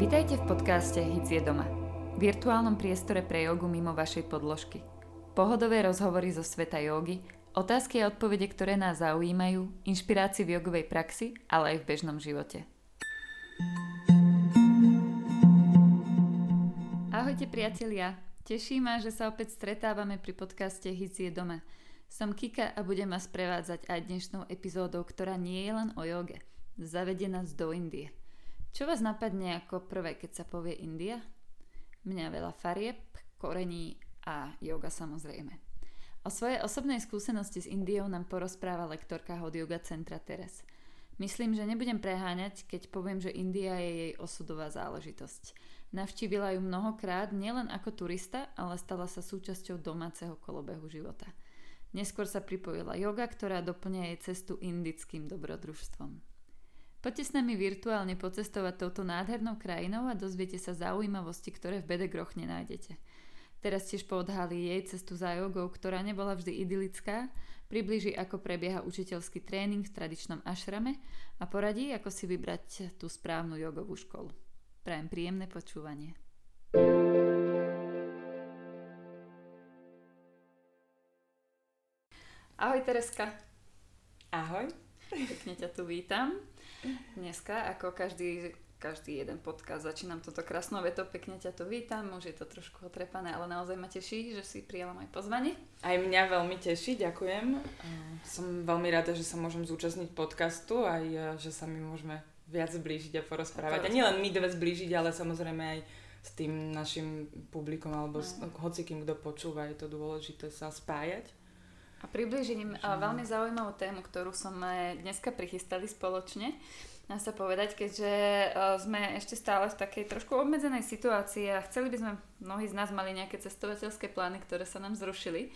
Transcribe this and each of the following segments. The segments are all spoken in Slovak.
Vítajte v podcaste Hic je doma. Virtuálnom priestore pre jogu mimo vašej podložky. Pohodové rozhovory zo sveta jogy, otázky a odpovede, ktoré nás zaujímajú, inšpirácii v jogovej praxi, ale aj v bežnom živote. Ahojte priatelia, teší ma, že sa opäť stretávame pri podcaste je doma. Som Kika a budem vás prevádzať aj dnešnou epizódou, ktorá nie je len o joge. Zavedie nás do Indie. Čo vás napadne ako prvé, keď sa povie India? Mňa veľa farieb, korení a yoga samozrejme. O svojej osobnej skúsenosti s Indiou nám porozpráva lektorka Hot Yoga Centra Teres. Myslím, že nebudem preháňať, keď poviem, že India je jej osudová záležitosť. Navštívila ju mnohokrát nielen ako turista, ale stala sa súčasťou domáceho kolobehu života. Neskôr sa pripojila yoga, ktorá doplňa jej cestu indickým dobrodružstvom. Poďte s nami virtuálne pocestovať touto nádhernou krajinou a dozviete sa zaujímavosti, ktoré v Bedegroch nenájdete. Teraz tiež poodhalí jej cestu za jogou, ktorá nebola vždy idylická, približí ako prebieha učiteľský tréning v tradičnom ašrame a poradí, ako si vybrať tú správnu jogovú školu. Prajem príjemné počúvanie. Ahoj Tereska. Ahoj. Pekne ťa tu vítam. Dneska, ako každý, každý jeden podcast, začínam toto krásnou vetou, pekne ťa tu vítam, už je to trošku otrepané, ale naozaj ma teší, že si prijala moje pozvanie. Aj mňa veľmi teší, ďakujem. Som veľmi rada, že sa môžem zúčastniť podcastu, aj e, že sa mi môžeme viac zblížiť a porozprávať. A nielen my dve zblížiť, ale samozrejme aj s tým našim publikom alebo s hocikým, kto počúva, je to dôležité sa spájať. A približím uh, veľmi zaujímavú tému, ktorú sme dneska prichystali spoločne. Dá sa povedať, keďže uh, sme ešte stále v takej trošku obmedzenej situácii a chceli by sme, mnohí z nás mali nejaké cestovateľské plány, ktoré sa nám zrušili,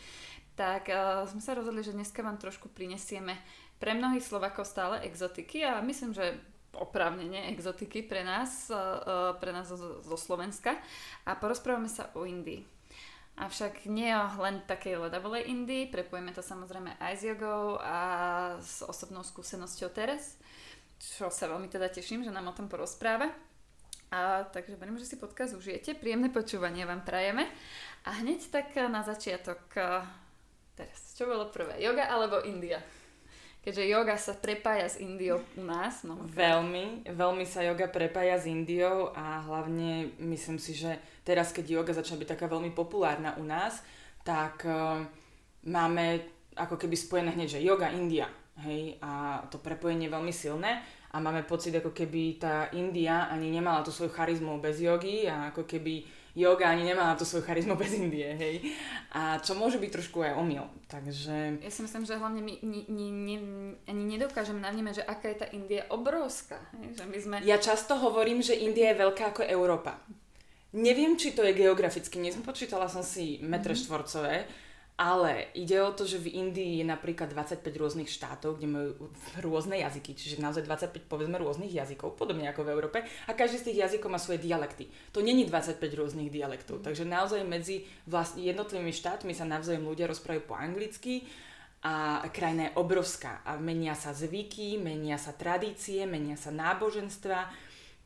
tak uh, sme sa rozhodli, že dneska vám trošku prinesieme pre mnohých Slovakov stále exotiky a myslím, že oprávnene exotiky pre nás, pre nás zo, Slovenska a porozprávame sa o Indii. Avšak nie len takej ledavovej Indii, prepojíme to samozrejme aj s jogou a s osobnou skúsenosťou Teres, čo sa veľmi teda teším, že nám o tom porozpráva. A, takže verím, že si podcast užijete. Príjemné počúvanie vám prajeme. A hneď tak na začiatok, teraz, čo bolo prvé, yoga alebo India? Keďže yoga sa prepája s Indiou u nás. No. Veľmi, veľmi sa yoga prepája s Indiou a hlavne myslím si, že teraz, keď yoga začala byť taká veľmi populárna u nás, tak uh, máme ako keby spojené hneď, že yoga, India. Hej, a to prepojenie je veľmi silné a máme pocit, ako keby tá India ani nemala tú svoju charizmu bez jogy a ako keby yoga ani nemá na tú svoju charizmu bez Indie, hej. A čo môže byť trošku aj omyl. Takže... Ja si myslím, že hlavne my ni, ni, ni, ani nedokážeme navnímať, že aká je tá India obrovská. Hej? Že my sme... Ja často hovorím, že India je veľká ako Európa. Neviem, či to je geograficky, nepočítala som si metre mm-hmm. štvorcové, ale ide o to, že v Indii je napríklad 25 rôznych štátov, kde majú rôzne jazyky, čiže naozaj 25 povedzme rôznych jazykov, podobne ako v Európe, a každý z tých jazykov má svoje dialekty. To není 25 rôznych dialektov, mm. takže naozaj medzi vlastne jednotlivými štátmi sa navzájom ľudia rozprávajú po anglicky a krajina je obrovská a menia sa zvyky, menia sa tradície, menia sa náboženstva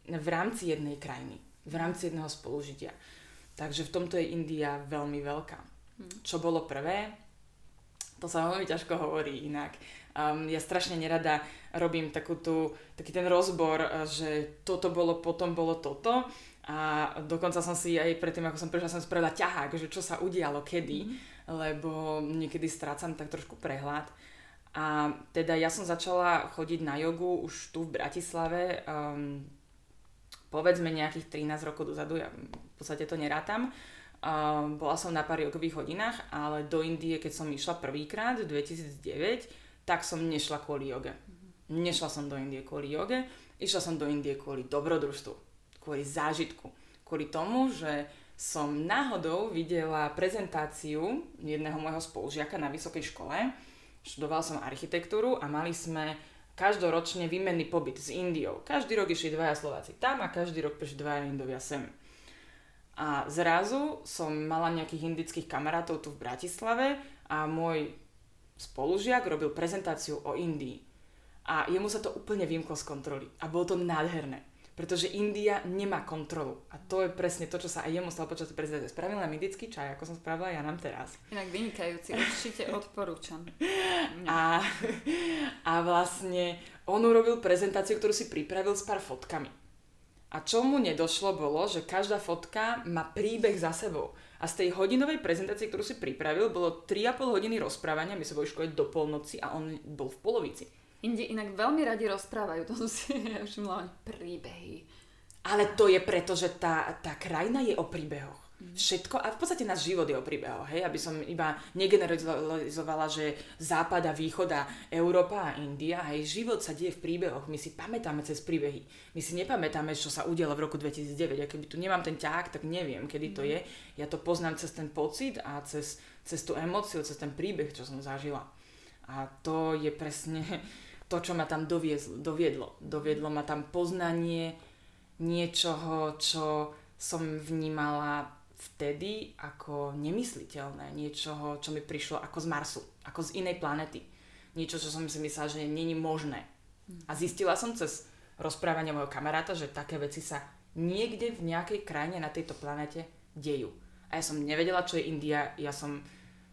v rámci jednej krajiny, v rámci jedného spolužitia. Takže v tomto je India veľmi veľká. Čo bolo prvé? To sa veľmi ťažko hovorí inak. Um, ja strašne nerada robím takú tú, taký ten rozbor, uh, že toto bolo, potom bolo toto. A dokonca som si aj predtým, ako som prišla, som spravila ťahák, že čo sa udialo kedy, mm. lebo niekedy strácam tak trošku prehľad. A teda ja som začala chodiť na jogu už tu v Bratislave, um, povedzme nejakých 13 rokov dozadu, ja v podstate to nerátam. Uh, bola som na pár jogových hodinách, ale do Indie, keď som išla prvýkrát v 2009, tak som nešla kvôli joge. Nešla som do Indie kvôli joge, išla som do Indie kvôli dobrodružstvu, kvôli zážitku, kvôli tomu, že som náhodou videla prezentáciu jedného môjho spolužiaka na vysokej škole. Študoval som architektúru a mali sme každoročne výmenný pobyt s Indiou. Každý rok išli dvaja Slováci tam a každý rok prišli dvaja Indovia sem. A zrazu som mala nejakých indických kamarátov tu v Bratislave a môj spolužiak robil prezentáciu o Indii. A jemu sa to úplne vymklo z kontroly. A bolo to nádherné. Pretože India nemá kontrolu. A to je presne to, čo sa aj jemu stalo počas prezentácie. Spravil nám indický čaj, ako som spravila ja nám teraz. Inak vynikajúci, určite odporúčam. A, a vlastne on urobil prezentáciu, ktorú si pripravil s pár fotkami. A čo mu nedošlo bolo, že každá fotka má príbeh za sebou. A z tej hodinovej prezentácie, ktorú si pripravil, bolo 3,5 hodiny rozprávania, my sa boli školiť do polnoci a on bol v polovici. Inde inak veľmi radi rozprávajú, to som si všimla, príbehy. Ale to je preto, že tá, tá krajina je o príbehoch. Všetko, a v podstate náš život je o príbehoch, hej, aby som iba negeneralizovala, že západ a východ a Európa a India, hej, život sa deje v príbehoch, my si pamätáme cez príbehy, my si nepamätáme, čo sa udialo v roku 2009, a keby tu nemám ten ťah, tak neviem, kedy to je, ja to poznám cez ten pocit a cez, cez tú emóciu, cez ten príbeh, čo som zažila. A to je presne, to, čo ma tam doviezlo, doviedlo. Doviedlo ma tam poznanie niečoho, čo som vnímala vtedy ako nemysliteľné. Niečoho, čo mi prišlo ako z Marsu, ako z inej planety. Niečo, čo som si myslela, že není možné. A zistila som cez rozprávanie môjho kamaráta, že také veci sa niekde v nejakej krajine na tejto planete dejú. A ja som nevedela, čo je India. Ja som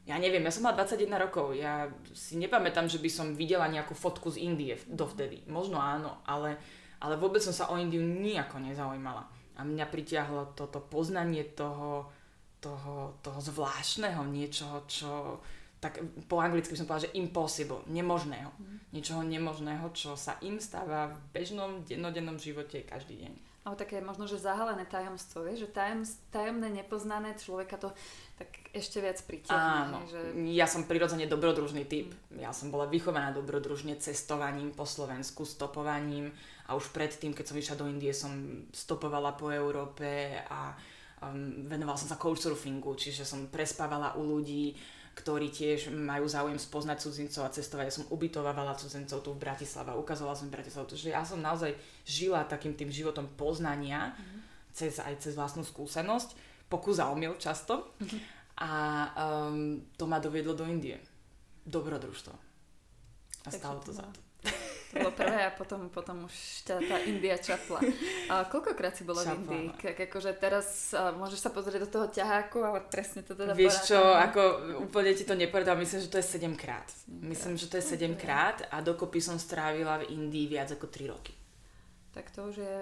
ja neviem, ja som mala 21 rokov, ja si nepamätám, že by som videla nejakú fotku z Indie dovtedy. Možno áno, ale, ale vôbec som sa o Indiu nejako nezaujímala. A mňa pritiahlo toto poznanie toho, toho, toho zvláštneho, niečoho, čo tak po anglicky by som povedala, že impossible, nemožného. Mm. Niečoho nemožného, čo sa im stáva v bežnom, dennodennom živote každý deň. Ale také možno, že zahalené tajomstvo, vieš, že tajem, tajomné, nepoznané človeka to tak ešte viac pritiahne. Áno, že... ja som prirodzene dobrodružný typ. Mm. Ja som bola vychovaná dobrodružne cestovaním po Slovensku, stopovaním a už predtým, keď som išla do Indie, som stopovala po Európe a um, venovala som sa couchsurfingu, čiže som prespávala u ľudí, ktorí tiež majú záujem spoznať cudzincov a cestovať. Ja som ubytovávala cudzincov tu v Bratislave, ukazovala som Bratislavu, že ja som naozaj žila takým tým životom poznania, mm-hmm. cez, aj cez vlastnú skúsenosť, pokus a omyl často. Mm-hmm. A um, to ma doviedlo do Indie. Dobrodružstvo. A stalo to za to. To bolo prvé a potom, potom už ťa tá India čapla. A koľkokrát si bola Čapala. v Indii? K- akože teraz môžeš sa pozrieť do toho ťaháku, ale presne to teda Vieš čo, ako úplne ti to nepovedal, myslím, že to je 7 krát. Myslím, že to je 7 krát a dokopy som strávila v Indii viac ako 3 roky. Tak to už je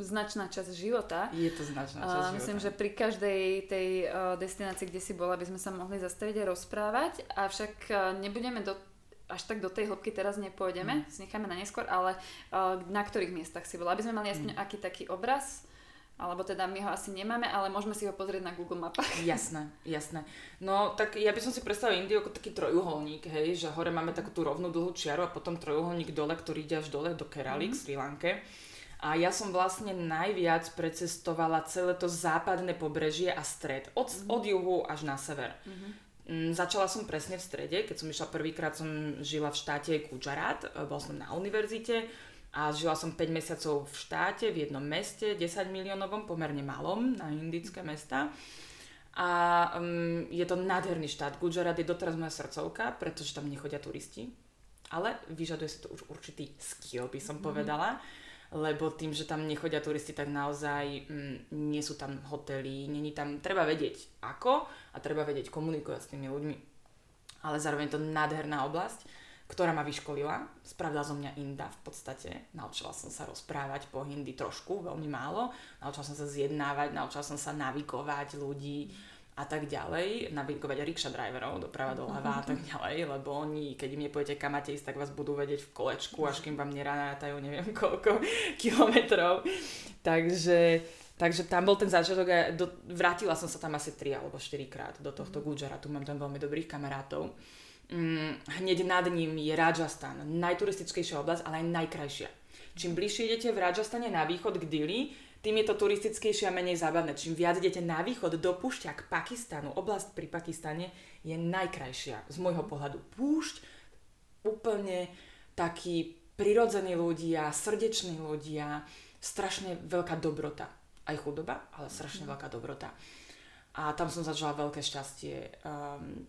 značná časť života. Je to značná časť života. Myslím, že pri každej tej destinácii, kde si bola, by sme sa mohli zastaviť a rozprávať, avšak nebudeme do až tak do tej hĺbky teraz nepôjdeme, mm. necháme na neskôr, ale uh, na ktorých miestach si bola, aby sme mali aspoň mm. aký taký obraz, alebo teda my ho asi nemáme, ale môžeme si ho pozrieť na Google mapách. Jasné, jasné. No tak ja by som si predstavil Indiu ako taký trojuholník, hej, že hore máme takú tú rovnú dlhú čiaru a potom trojuholník dole, ktorý ide až dole do Kerali, mm. k Sri Lanke. A ja som vlastne najviac precestovala celé to západné pobrežie a stred. Od, mm. od juhu až na sever. Mm-hmm. Mm, začala som presne v strede, keď som išla prvýkrát, som žila v štáte Gujarat, e, bol som na univerzite a žila som 5 mesiacov v štáte, v jednom meste, 10 miliónovom, pomerne malom, na indické mesta. A um, je to nádherný štát. Gujarat je doteraz moja srdcovka, pretože tam nechodia turisti. Ale vyžaduje si to už určitý skill, by som mm-hmm. povedala lebo tým, že tam nechodia turisti, tak naozaj mm, nie sú tam hotely, není tam, treba vedieť ako a treba vedieť komunikovať s tými ľuďmi. Ale zároveň je to nádherná oblasť, ktorá ma vyškolila. Spravila zo mňa Inda v podstate. Naučila som sa rozprávať po hindi trošku, veľmi málo. Naučila som sa zjednávať, naučila som sa navigovať ľudí a tak ďalej, navigovať rikša driverov doprava doľava a tak ďalej, lebo oni, keď im nepoviete kam máte ísť, tak vás budú vedieť v kolečku, až kým vám nerátajú neviem koľko kilometrov. Takže, takže tam bol ten začiatok a do, vrátila som sa tam asi 3 alebo 4 krát do tohto Gujaratu, mám tam veľmi dobrých kamarátov. Mm, hneď nad ním je Rajasthan, najturistickejšia oblasť, ale aj najkrajšia. Čím bližšie idete v Rajasthane na východ k Dili, tým je to turistickejšie a menej zábavné. Čím viac idete na východ do púšťa k Pakistanu, oblasť pri Pakistane je najkrajšia z môjho pohľadu. Púšť úplne takí prirodzení ľudia, srdeční ľudia, strašne veľká dobrota. Aj chudoba, ale strašne veľká dobrota. A tam som zažila veľké šťastie. Um,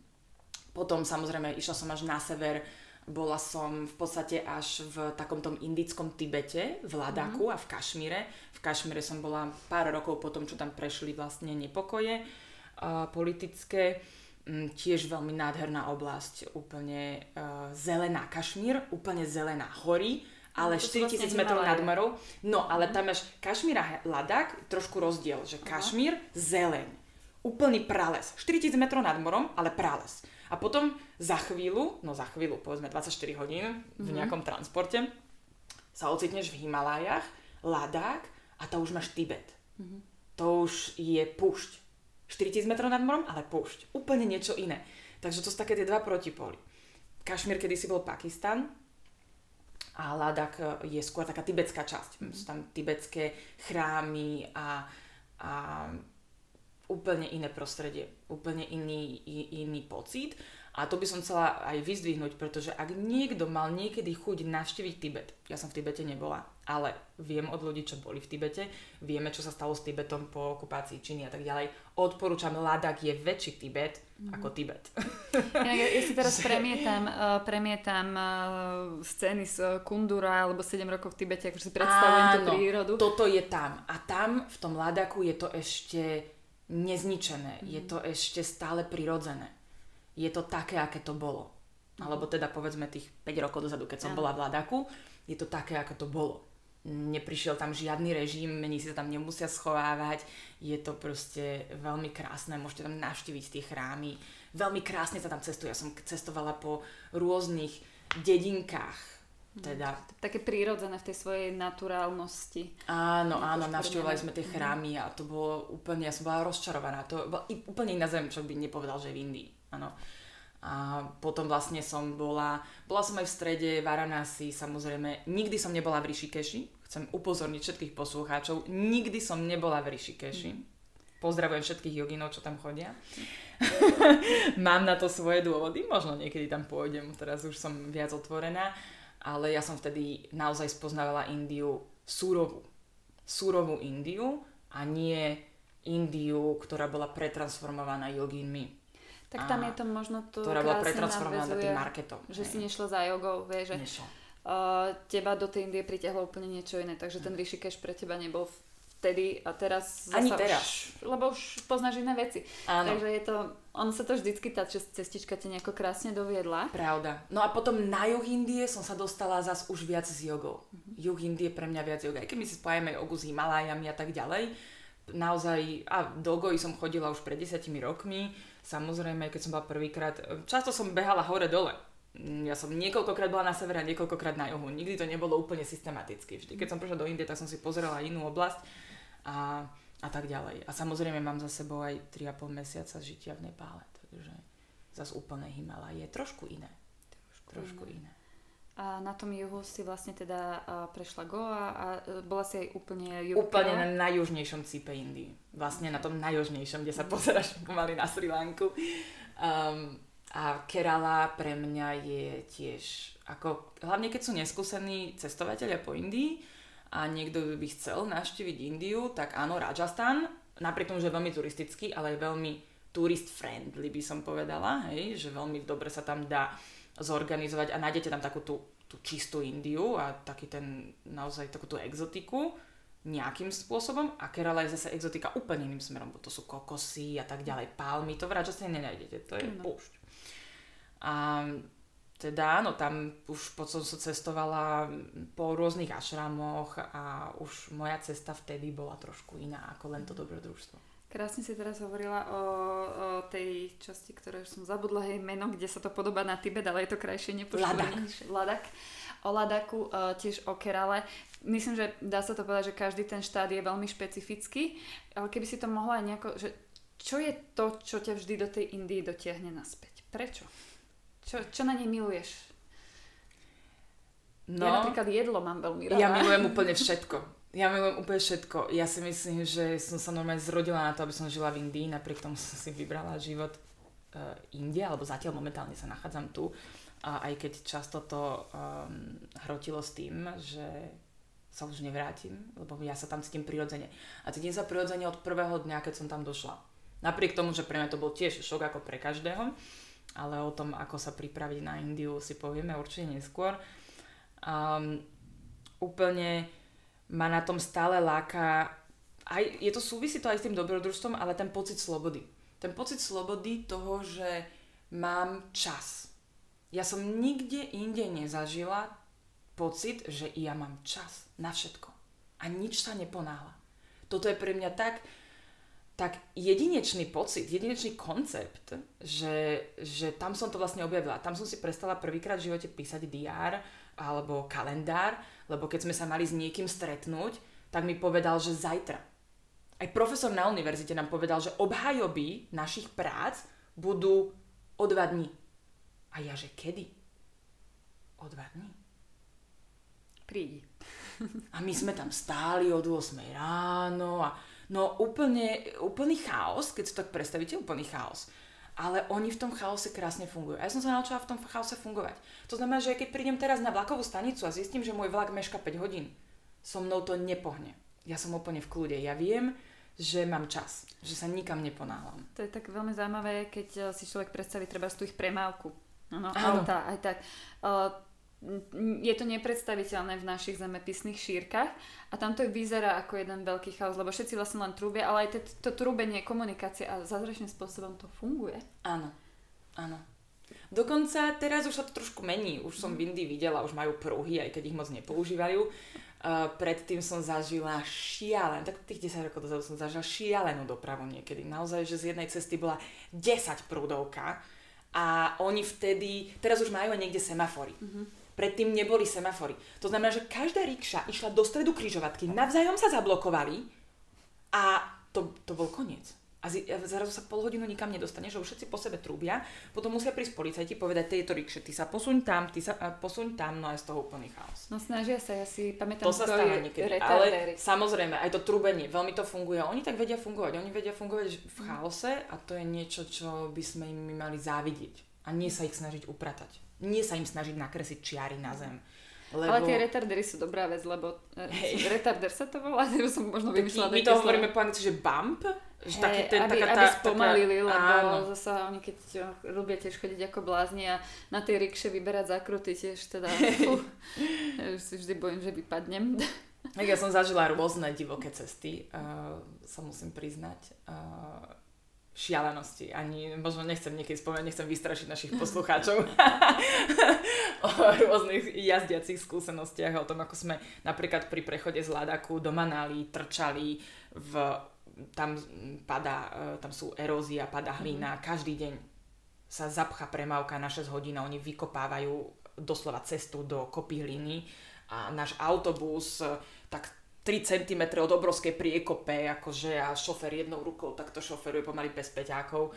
potom samozrejme išla som až na sever, bola som v podstate až v takom tom indickom Tibete, v Ladaku mm. a v Kašmíre. V Kašmíre som bola pár rokov potom, čo tam prešli vlastne nepokoje uh, politické Mm, tiež veľmi nádherná oblasť, úplne uh, zelená Kašmír, úplne zelená hory, ale no, 4000 vlastne metrov nad morou. No, ale mm. tam máš Kašmír a Ladák, trošku rozdiel, že Kašmír, zeleň, úplný prales. 4000 metrov nad morom, ale prales. A potom za chvíľu, no za chvíľu, povedzme 24 hodín v mhm. nejakom transporte, sa ocitneš v Himalájach, Ladák a to už máš Tibet. Mm-hmm. To už je púšť 4000 metrov nad morom, ale púšť. Úplne niečo iné. Takže to sú také tie dva protipóly. Kašmír kedysi bol Pakistan a Ladak e, je skôr taká tibetská časť. Sú tam tibetské chrámy a, a úplne iné prostredie, úplne iný, iný pocit. A to by som chcela aj vyzdvihnúť, pretože ak niekto mal niekedy chuť navštíviť Tibet, ja som v Tibete nebola, ale viem od ľudí, čo boli v Tibete, vieme, čo sa stalo s Tibetom po okupácii Číny a tak ďalej. Odporúčam, Ladak je väčší Tibet mm. ako Tibet. Ja, ja, ja si teraz premietam, uh, premietam uh, scény z uh, Kundura alebo 7 rokov v Tibete, akože si predstavujem Áno, tú prírodu. toto je tam. A tam, v tom Ladaku, je to ešte nezničené. Je to ešte stále prirodzené je to také, aké to bolo. Alebo teda povedzme tých 5 rokov dozadu, keď som bola v Ladaku, je to také, ako to bolo. Neprišiel tam žiadny režim, mení sa tam nemusia schovávať, je to proste veľmi krásne, môžete tam navštíviť tie chrámy. Veľmi krásne sa tam cestuje, ja som cestovala po rôznych dedinkách, mhm. Teda... Také prírodzené v tej svojej naturálnosti. Áno, áno, navštívovali sme tie mhm. chrámy a to bolo úplne, ja som bola rozčarovaná. To bola úplne iná zem, čo by nepovedal, že v Indii áno. A potom vlastne som bola, bola som aj v strede Varanasi, samozrejme, nikdy som nebola v Rishikeshi, chcem upozorniť všetkých poslucháčov, nikdy som nebola v Rishikeshi. Mm. Pozdravujem všetkých joginov, čo tam chodia. Mám na to svoje dôvody, možno niekedy tam pôjdem, teraz už som viac otvorená, ale ja som vtedy naozaj spoznávala Indiu súrovú. Súrovú Indiu a nie Indiu, ktorá bola pretransformovaná joginmi tak tam je to možno to Ktorá bola pretransformovaná tým marketom. Že hej. si nešla za jogou, vieš, že Nešla. Uh, teba do tej Indie pritiahlo úplne niečo iné, takže ten Rishikesh pre teba nebol vtedy a teraz... Ani teraz. Už, lebo už poznáš iné veci. Áno. Takže je to, on sa to vždycky, tá cestička ti nejako krásne doviedla. Pravda. No a potom na juh Indie som sa dostala zas už viac s jogou. Mm-hmm. Juh Indie pre mňa viac joga. Aj keď my si spájame jogu s Himalájami a tak ďalej, naozaj, a do Goji som chodila už pred desiatimi rokmi, Samozrejme, keď som bola prvýkrát, často som behala hore-dole. Ja som niekoľkokrát bola na severe a niekoľkokrát na juhu. Nikdy to nebolo úplne systematicky. Vždy, keď som prišla do Indie, tak som si pozerala inú oblasť a, a tak ďalej. A samozrejme mám za sebou aj 3,5 mesiaca žitia v Nepále. Takže zase úplne Himala je trošku iné. Trošku, trošku iné. iné. A na tom juhu si vlastne teda prešla Goa a e, bola si aj úplne juhu. Úplne na najjužnejšom cípe Indii. Vlastne na tom najjužnejšom, kde sa pozeráš pomaly na Sri Lanku. Um, a Kerala pre mňa je tiež, ako, hlavne keď sú neskúsení cestovateľia po Indii a niekto by chcel navštíviť Indiu, tak áno, Rajasthan, napriek tomu, že je veľmi turistický, ale je veľmi turist friendly by som povedala, hej, že veľmi dobre sa tam dá zorganizovať a nájdete tam takú tú, tú čistú Indiu a taký ten naozaj takú tú exotiku nejakým spôsobom a Kerala je zase exotika úplne iným smerom, bo to sú kokosy a tak ďalej, palmy, to v Rajasthane nenájdete, to je no. púšť. A teda áno, tam už potom som cestovala po rôznych ašramoch a už moja cesta vtedy bola trošku iná ako len to dobrodružstvo. Krásne si teraz hovorila o, o tej časti, ktoré som zabudla jej meno, kde sa to podobá na Tibet, ale je to krajšie nepoškodené. Ladak. O Ladaku, uh, tiež o Kerale. Myslím, že dá sa to povedať, že každý ten štát je veľmi špecifický, ale keby si to mohla aj nejako, že čo je to, čo ťa vždy do tej Indii dotiahne naspäť? Prečo? Čo, čo na nej miluješ? No, ja napríklad jedlo mám veľmi rada. Ja milujem úplne všetko. Ja milujem úplne všetko. Ja si myslím, že som sa normálne zrodila na to, aby som žila v Indii, napriek tomu som si vybrala život uh, India, alebo zatiaľ momentálne sa nachádzam tu. A aj keď často to um, hrotilo s tým, že sa už nevrátim, lebo ja sa tam cítim prirodzene. A cítim sa prirodzene od prvého dňa, keď som tam došla. Napriek tomu, že pre mňa to bol tiež šok ako pre každého, ale o tom, ako sa pripraviť na Indiu, si povieme určite neskôr. Um, úplne ma na tom stále láka, aj, je to súvisí to aj s tým dobrodružstvom, ale ten pocit slobody. Ten pocit slobody toho, že mám čas. Ja som nikde inde nezažila pocit, že ja mám čas na všetko. A nič sa neponáhla. Toto je pre mňa tak, tak jedinečný pocit, jedinečný koncept, že, že tam som to vlastne objavila. Tam som si prestala prvýkrát v živote písať DR alebo kalendár, lebo keď sme sa mali s niekým stretnúť, tak mi povedal, že zajtra. Aj profesor na univerzite nám povedal, že obhajoby našich prác budú o dva dní. A ja, že kedy? O dva dní. Prídi. A my sme tam stáli od 8 ráno a No úplne, úplný chaos, keď si tak predstavíte, úplný chaos. Ale oni v tom chaose krásne fungujú. A ja som sa naučila v tom chaose fungovať. To znamená, že keď prídem teraz na vlakovú stanicu a zistím, že môj vlak meška 5 hodín, so mnou to nepohne. Ja som úplne v kľude. Ja viem, že mám čas, že sa nikam neponáhľam. To je tak veľmi zaujímavé, keď eh, si človek predstaví treba z tú ich premávku. No, auta, aj tak. Uh, je to nepredstaviteľné v našich zemepisných šírkach a tam to vyzerá ako jeden veľký chaos, lebo všetci vlastne len trúbia, ale aj to, to trúbenie, komunikácia a zázračným spôsobom to funguje. Áno, áno. Dokonca teraz už sa to trošku mení. Už som v Indii videla, už majú pruhy, aj keď ich moc nepoužívajú. Uh, predtým som zažila šialenú, tak tých 10 rokov dozadu som zažila šialenú dopravu niekedy. Naozaj, že z jednej cesty bola 10 prúdovka a oni vtedy, teraz už majú aj niekde semafory. Mm-hmm predtým neboli semafory. To znamená, že každá rikša išla do stredu križovatky, navzájom sa zablokovali a to, to bol koniec. A zrazu sa pol hodinu nikam nedostane, že už všetci po sebe trúbia, potom musia prísť policajti povedať tejto rikše, ty sa posuň tam, ty sa posuň tam, no aj z toho úplný chaos. No snažia sa, ja si pamätám, to sa stáva niekedy, ale samozrejme, aj to trúbenie, veľmi to funguje. Oni tak vedia fungovať, oni vedia fungovať v chaose a to je niečo, čo by sme im mali závidieť a nie sa ich snažiť upratať nie sa im snažiť nakresliť čiary na zem. Lebo... Ale tie retardery sú dobrá vec, lebo e, hey. retarder sa to volá, nebo som možno vymyslela. My to hovoríme po anglicky, že bump, že hey, taký ten, aby, taká aby spomalili, taká, lebo áno. zasa oni keď ľubia tiež chodiť ako blázni a na tej rikše vyberať zákruty tiež teda, fú, si vždy bojím, že vypadnem. Tak ja som zažila rôzne divoké cesty, uh, sa musím priznať. Uh, šialenosti. Ani možno nechcem niekedy spomenúť, nechcem vystrašiť našich poslucháčov o rôznych jazdiacich skúsenostiach, o tom, ako sme napríklad pri prechode z Ladaku do Manali trčali v tam padá, e, tam sú erózia, padá hlina, mm. každý deň sa zapcha premávka na 6 hodín a oni vykopávajú doslova cestu do kopy hliny a náš autobus e, tak 3 cm od obrovskej priekope, akože a šofer jednou rukou takto šoferuje pomaly bez peťákov.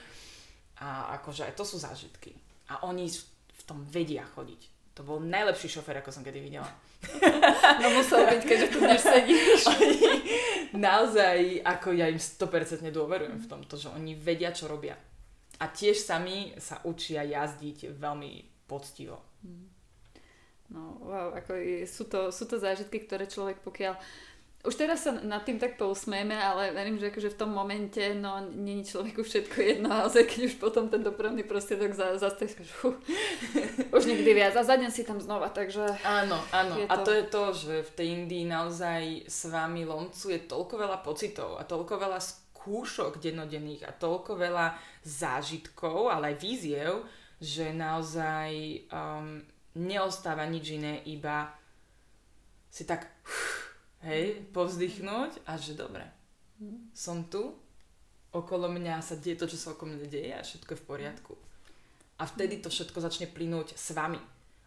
A akože aj to sú zážitky. A oni v tom vedia chodiť. To bol najlepší šofer, ako som kedy videla. No musel byť, keďže tu dnes sedíš. Oni, naozaj, ako ja im 100% dôverujem v tomto, že oni vedia, čo robia. A tiež sami sa učia jazdiť veľmi poctivo. No, wow, ako sú to, sú to zážitky, ktoré človek pokiaľ už teraz sa nad tým tak pousmejeme, ale verím, že akože v tom momente no, není človeku všetko jedno, ale keď už potom ten dopravný prostriedok za, zastavíš, už nikdy viac a za deň si tam znova, takže... Áno, áno. To... A to je to, že v tej Indii naozaj s vami loncuje toľko veľa pocitov a toľko veľa skúšok dennodenných a toľko veľa zážitkov, ale aj víziev, že naozaj um, neostáva nič iné, iba si tak hej, povzdychnúť a že dobre, som tu, okolo mňa sa deje to, čo sa okolo mňa deje a všetko je v poriadku. A vtedy to všetko začne plynúť s vami.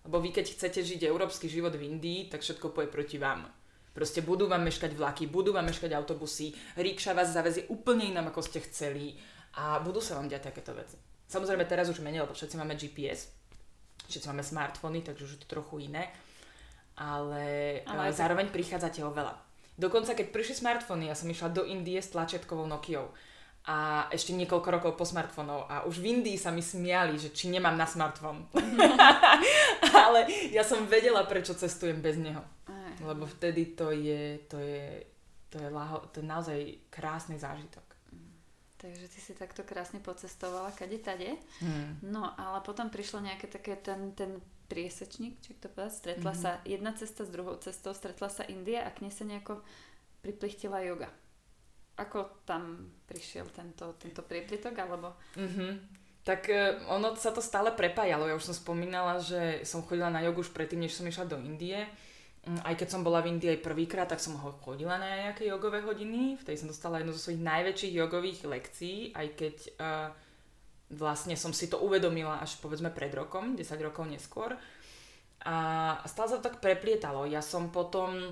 Lebo vy keď chcete žiť európsky život v Indii, tak všetko poje proti vám. Proste budú vám meškať vlaky, budú vám meškať autobusy, ríkša vás zavezie úplne inám, ako ste chceli a budú sa vám diať takéto veci. Samozrejme teraz už menej, lebo všetci máme GPS, všetci máme smartfóny, takže už je to trochu iné ale, ale zároveň prichádzate o veľa. Dokonca keď prišli smartfóny, ja som išla do Indie s tlačetkovou Nokiou a ešte niekoľko rokov po smartfónov a už v Indii sa mi smiali, že či nemám na smartfón. Ale ja som vedela, prečo cestujem bez neho. Lebo vtedy to je, to je, to je, laho, to je naozaj krásny zážitok. Takže ty si takto krásne pocestovala kade tade. Hmm. No ale potom prišlo nejaké také ten, ten priesečník, či to povedať, stretla mm-hmm. sa jedna cesta s druhou cestou, stretla sa India a k nej sa nejako priplichtila yoga ako tam prišiel tento, tento prieplitok, alebo... Mm-hmm. Tak uh, ono sa to stále prepájalo. Ja už som spomínala, že som chodila na jogu už predtým, než som išla do Indie. Um, aj keď som bola v Indii aj prvýkrát, tak som ho chodila na nejaké jogové hodiny. Vtedy som dostala jednu zo svojich najväčších jogových lekcií, aj keď uh, vlastne som si to uvedomila až povedzme pred rokom, 10 rokov neskôr. A stále sa to tak preplietalo. Ja som potom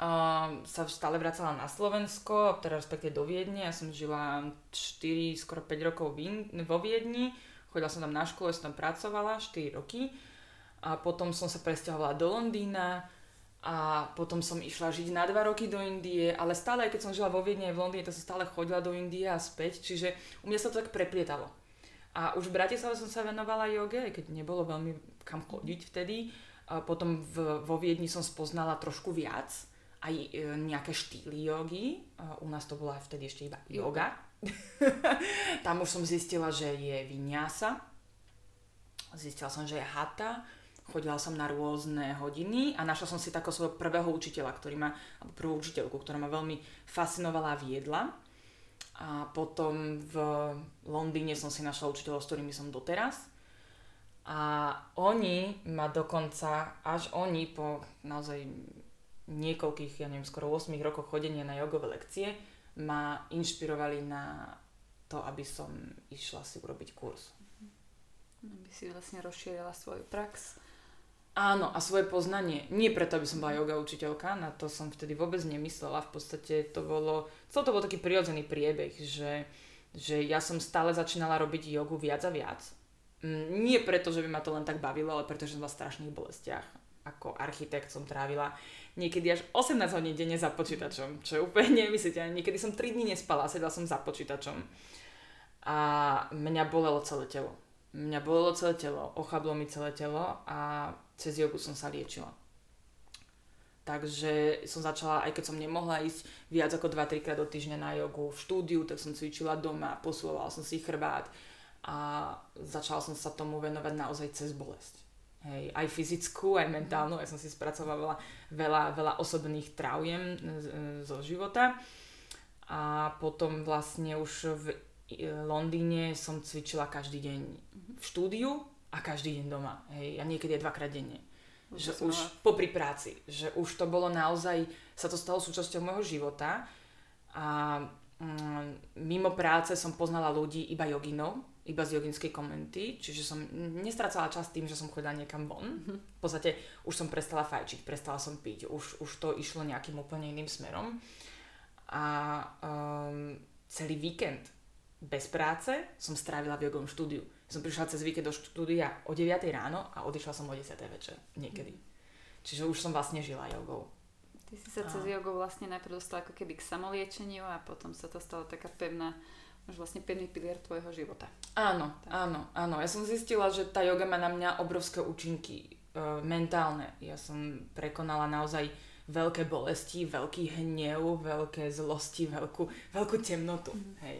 uh, sa stále vracala na Slovensko, teda respektíve do Viedne. Ja som žila 4, skoro 5 rokov vo Viedni. Chodila som tam na škole, som tam pracovala 4 roky. A potom som sa presťahovala do Londýna a potom som išla žiť na 2 roky do Indie, ale stále, aj keď som žila vo Viedne aj v Londýne, to som stále chodila do Indie a späť, čiže u mňa sa to tak preplietalo. A už v Bratislave som sa venovala joge, aj keď nebolo veľmi kam chodiť vtedy. A potom v, vo Viedni som spoznala trošku viac aj e, nejaké štýly jogy. U nás to bola vtedy ešte iba yoga. Tam už som zistila, že je vinyasa. Zistila som, že je hatha. Chodila som na rôzne hodiny a našla som si takého svojho prvého učiteľa, ktorý ma, alebo prvú učiteľku, ktorá ma veľmi fascinovala a viedla. A potom v Londýne som si našla učiteľov, s ktorými som doteraz. A oni ma dokonca, až oni po naozaj niekoľkých, ja neviem, skoro 8 rokov chodenia na jogové lekcie ma inšpirovali na to, aby som išla si urobiť kurz. Aby si vlastne rozšírila svoju prax. Áno, a svoje poznanie. Nie preto, aby som bola yoga učiteľka, na to som vtedy vôbec nemyslela. V podstate to bolo, to bol taký prirodzený priebeh, že, že ja som stále začínala robiť jogu viac a viac. Mm, nie preto, že by ma to len tak bavilo, ale preto, že som v strašných bolestiach. Ako architekt som trávila niekedy až 18 hodín denne za počítačom, čo je úplne nemyslíte. Niekedy som 3 dní nespala, sedela som za počítačom. A mňa bolelo celé telo. Mňa bolelo celé telo, ochablo mi celé telo a cez jogu som sa liečila. Takže som začala, aj keď som nemohla ísť viac ako 2-3 krát do týždňa na jogu v štúdiu, tak som cvičila doma, posúvala som si chrbát a začala som sa tomu venovať naozaj cez bolesť. Hej, aj fyzickú, aj mentálnu. Ja som si spracovala veľa, veľa osobných traujiem zo života. A potom vlastne už v Londýne som cvičila každý deň v štúdiu a každý deň doma. Hej, a niekedy aj dvakrát denne. Že už popri práci. Že už to bolo naozaj, sa to stalo súčasťou môjho života. A mm, mimo práce som poznala ľudí iba joginov, iba z joginskej komenty, čiže som nestracala čas tým, že som chodila niekam von. Mm-hmm. V podstate už som prestala fajčiť, prestala som piť, už, už to išlo nejakým úplne iným smerom. A um, celý víkend bez práce som strávila v jogom štúdiu. Som prišla cez víkend do štúdia o 9 ráno a odišla som o 10 večer niekedy. Mm. Čiže už som vlastne žila jogou. Ty si sa a... cez jogou vlastne najprv dostala ako keby k samoliečeniu a potom sa to stalo taká pevná máš vlastne pevný pilier tvojho života. Áno, tak. áno, áno. Ja som zistila, že tá yoga má na mňa obrovské účinky e, mentálne. Ja som prekonala naozaj veľké bolesti, veľký hnev, veľké zlosti, veľkú, veľkú temnotu. Mm. Hej.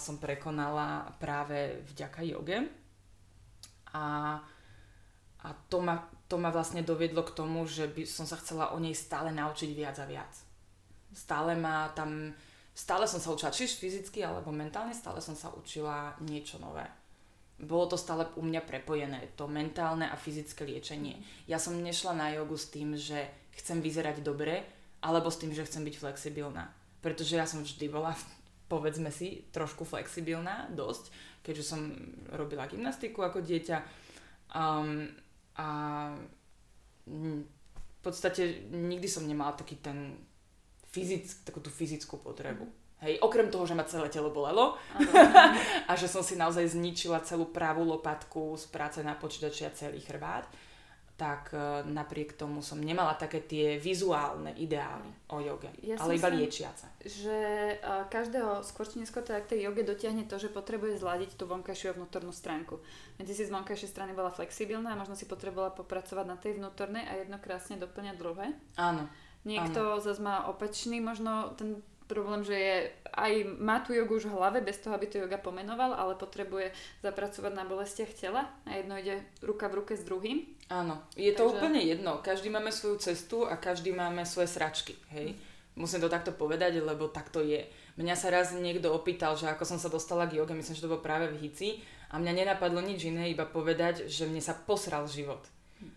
Som prekonala práve vďaka joge. A, a to, ma, to ma vlastne doviedlo k tomu, že by som sa chcela o nej stále naučiť viac a viac. Stále ma tam stále som sa učila, či fyzicky alebo mentálne, stále som sa učila niečo nové. Bolo to stále u mňa prepojené, to mentálne a fyzické liečenie. Ja som nešla na jogu s tým, že chcem vyzerať dobre, alebo s tým, že chcem byť flexibilná. Pretože ja som vždy bola, povedzme si, trošku flexibilná, dosť, keďže som robila gymnastiku ako dieťa. Um, a v podstate nikdy som nemala taký ten fyzick, takú tú fyzickú potrebu. Hej, okrem toho, že ma celé telo bolelo a že som si naozaj zničila celú pravú lopatku z práce na počítači a celý chrbát, tak uh, napriek tomu som nemala také tie vizuálne ideály o joge, Ja ale iba liečiace. že uh, každého skôr či neskôr teda k tej joge dotiahne to, že potrebuje zladiť tú vonkajšiu a vnútornú stránku. Ty si z vonkajšej strany bola flexibilná a možno si potrebovala popracovať na tej vnútornej a jedno krásne doplňa druhé. Áno, Niekto zase má opačný možno ten problém, že je, aj má tú jogu už v hlave bez toho, aby to yoga pomenoval, ale potrebuje zapracovať na bolestiach tela a jedno ide ruka v ruke s druhým. Áno. Je to Takže- úplne jedno. Každý máme svoju cestu a každý máme svoje sračky, hej. Musím to takto povedať, lebo tak to je. Mňa sa raz niekto opýtal, že ako som sa dostala k joge, myslím, že to bolo práve v Hici a mňa nenapadlo nič iné, iba povedať, že mne sa posral život.